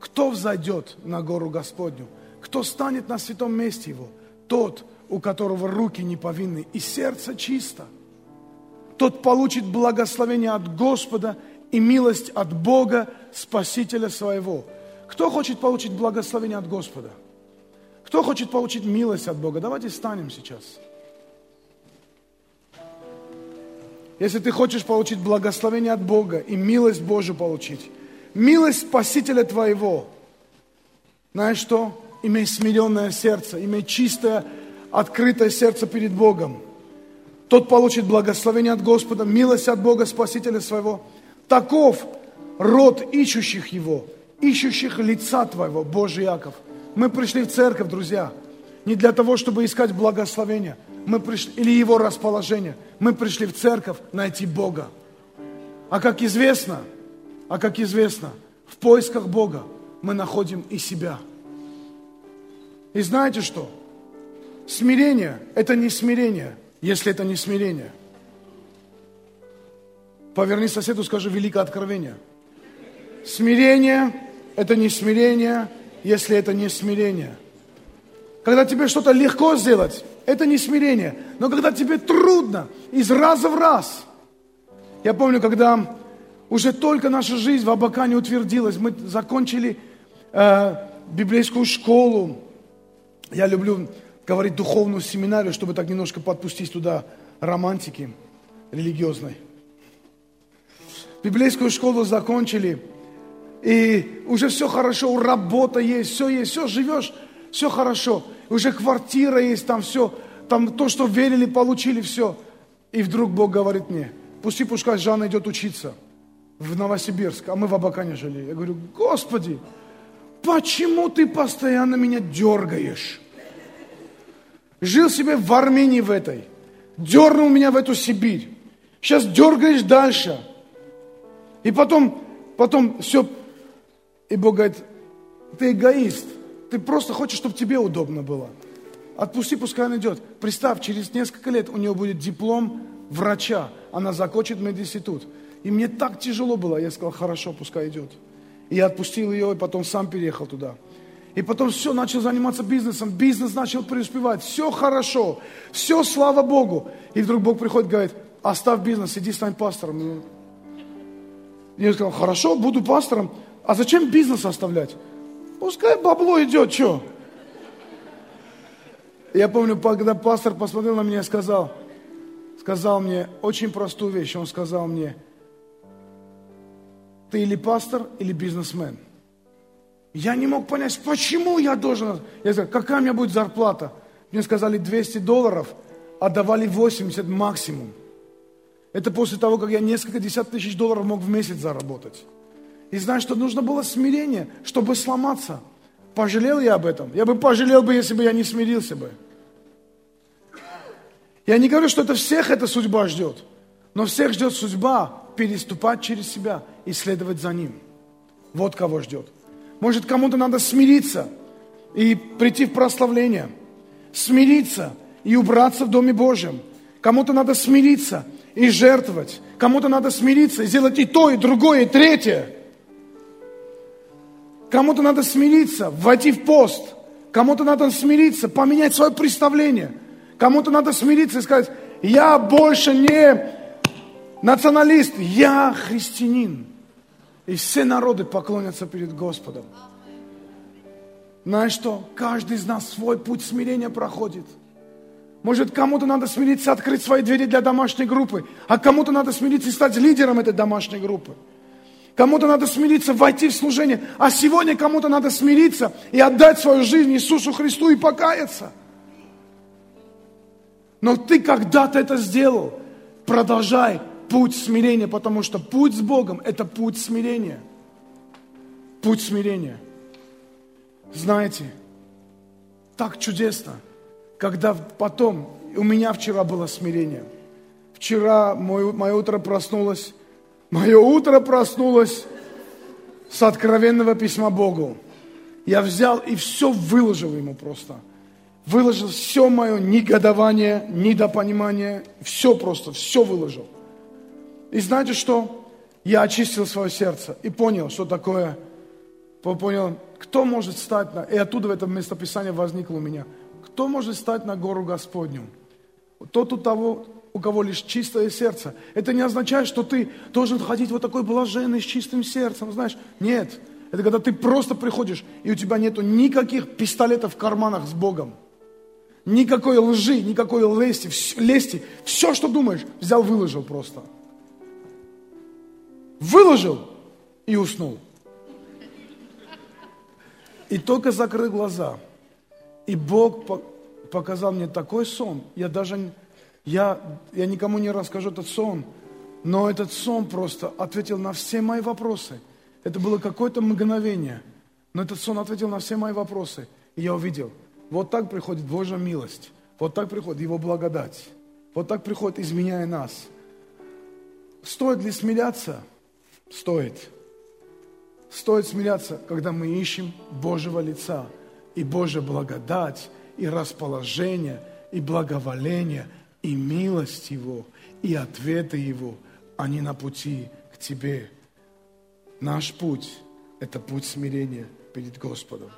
Кто взойдет на гору Господню? Кто станет на святом месте Его? Тот, у которого руки не повинны и сердце чисто. Тот получит благословение от Господа и милость от Бога, Спасителя своего. Кто хочет получить благословение от Господа? Кто хочет получить милость от Бога? Давайте встанем сейчас. Если ты хочешь получить благословение от Бога и милость Божию получить, милость Спасителя твоего, знаешь что? Имей смиренное сердце, имей чистое, открытое сердце перед Богом. Тот получит благословение от Господа, милость от Бога, Спасителя своего. Таков род ищущих Его, ищущих лица Твоего, Божий Яков. Мы пришли в церковь, друзья, не для того, чтобы искать благословения – мы пришли, или его расположение. Мы пришли в церковь найти Бога. А как известно, а как известно, в поисках Бога мы находим и себя. И знаете что? Смирение – это не смирение, если это не смирение. Поверни соседу, скажи великое откровение. Смирение – это не смирение, если это не смирение. Когда тебе что-то легко сделать, это не смирение. Но когда тебе трудно, из раза в раз. Я помню, когда уже только наша жизнь в Абакане утвердилась, мы закончили э, библейскую школу. Я люблю говорить духовную семинарию, чтобы так немножко подпустить туда романтики религиозной. Библейскую школу закончили, и уже все хорошо, работа есть, все есть, все живешь, все хорошо уже квартира есть, там все, там то, что верили, получили, все. И вдруг Бог говорит мне, пусти, пускай Жанна идет учиться в Новосибирск, а мы в Абакане жили. Я говорю, Господи, почему ты постоянно меня дергаешь? Жил себе в Армении в этой, дернул меня в эту Сибирь. Сейчас дергаешь дальше. И потом, потом все. И Бог говорит, ты эгоист. Ты просто хочешь, чтобы тебе удобно было. Отпусти, пускай он идет. Представь, через несколько лет у нее будет диплом врача. Она закончит мединститут. И мне так тяжело было. Я сказал, хорошо, пускай идет. И я отпустил ее, и потом сам переехал туда. И потом все, начал заниматься бизнесом. Бизнес начал преуспевать. Все хорошо. Все, слава Богу. И вдруг Бог приходит говорит, оставь бизнес, иди стань пастором. Я сказал, хорошо, буду пастором. А зачем бизнес оставлять? Пускай бабло идет, что? Я помню, когда пастор посмотрел на меня и сказал, сказал мне очень простую вещь. Он сказал мне, ты или пастор, или бизнесмен. Я не мог понять, почему я должен... Я сказал, какая у меня будет зарплата? Мне сказали 200 долларов, а давали 80 максимум. Это после того, как я несколько десятков тысяч долларов мог в месяц заработать. И знаешь, что нужно было смирение, чтобы сломаться. Пожалел я об этом? Я бы пожалел бы, если бы я не смирился бы. Я не говорю, что это всех эта судьба ждет. Но всех ждет судьба переступать через себя и следовать за ним. Вот кого ждет. Может, кому-то надо смириться и прийти в прославление. Смириться и убраться в Доме Божьем. Кому-то надо смириться и жертвовать. Кому-то надо смириться и сделать и то, и другое, и третье. Кому-то надо смириться, войти в пост. Кому-то надо смириться, поменять свое представление. Кому-то надо смириться и сказать, я больше не националист, я христианин. И все народы поклонятся перед Господом. Знаешь что? Каждый из нас свой путь смирения проходит. Может, кому-то надо смириться, открыть свои двери для домашней группы, а кому-то надо смириться и стать лидером этой домашней группы. Кому-то надо смириться, войти в служение, а сегодня кому-то надо смириться и отдать свою жизнь Иисусу Христу и покаяться. Но ты когда-то это сделал. Продолжай путь смирения, потому что путь с Богом – это путь смирения. Путь смирения. Знаете, так чудесно, когда потом, у меня вчера было смирение. Вчера мое, мое утро проснулось, мое утро проснулось с откровенного письма Богу. Я взял и все выложил ему просто – выложил все мое негодование, недопонимание, все просто, все выложил. И знаете что? Я очистил свое сердце и понял, что такое, понял, кто может стать на... И оттуда в этом местописании возникло у меня. Кто может стать на гору Господню? Тот у того, у кого лишь чистое сердце. Это не означает, что ты должен ходить вот такой блаженный, с чистым сердцем, знаешь. Нет. Это когда ты просто приходишь, и у тебя нету никаких пистолетов в карманах с Богом. Никакой лжи, никакой лести, лести. Все, что думаешь, взял, выложил просто. Выложил и уснул. И только закрыл глаза. И Бог показал мне такой сон. Я даже, я, я никому не расскажу этот сон, но этот сон просто ответил на все мои вопросы. Это было какое-то мгновение, но этот сон ответил на все мои вопросы. И я увидел – вот так приходит Божья милость. Вот так приходит Его благодать. Вот так приходит, изменяя нас. Стоит ли смиряться? Стоит. Стоит смиряться, когда мы ищем Божьего лица и Божья благодать, и расположение, и благоволение, и милость Его, и ответы Его, они на пути к Тебе. Наш путь – это путь смирения перед Господом.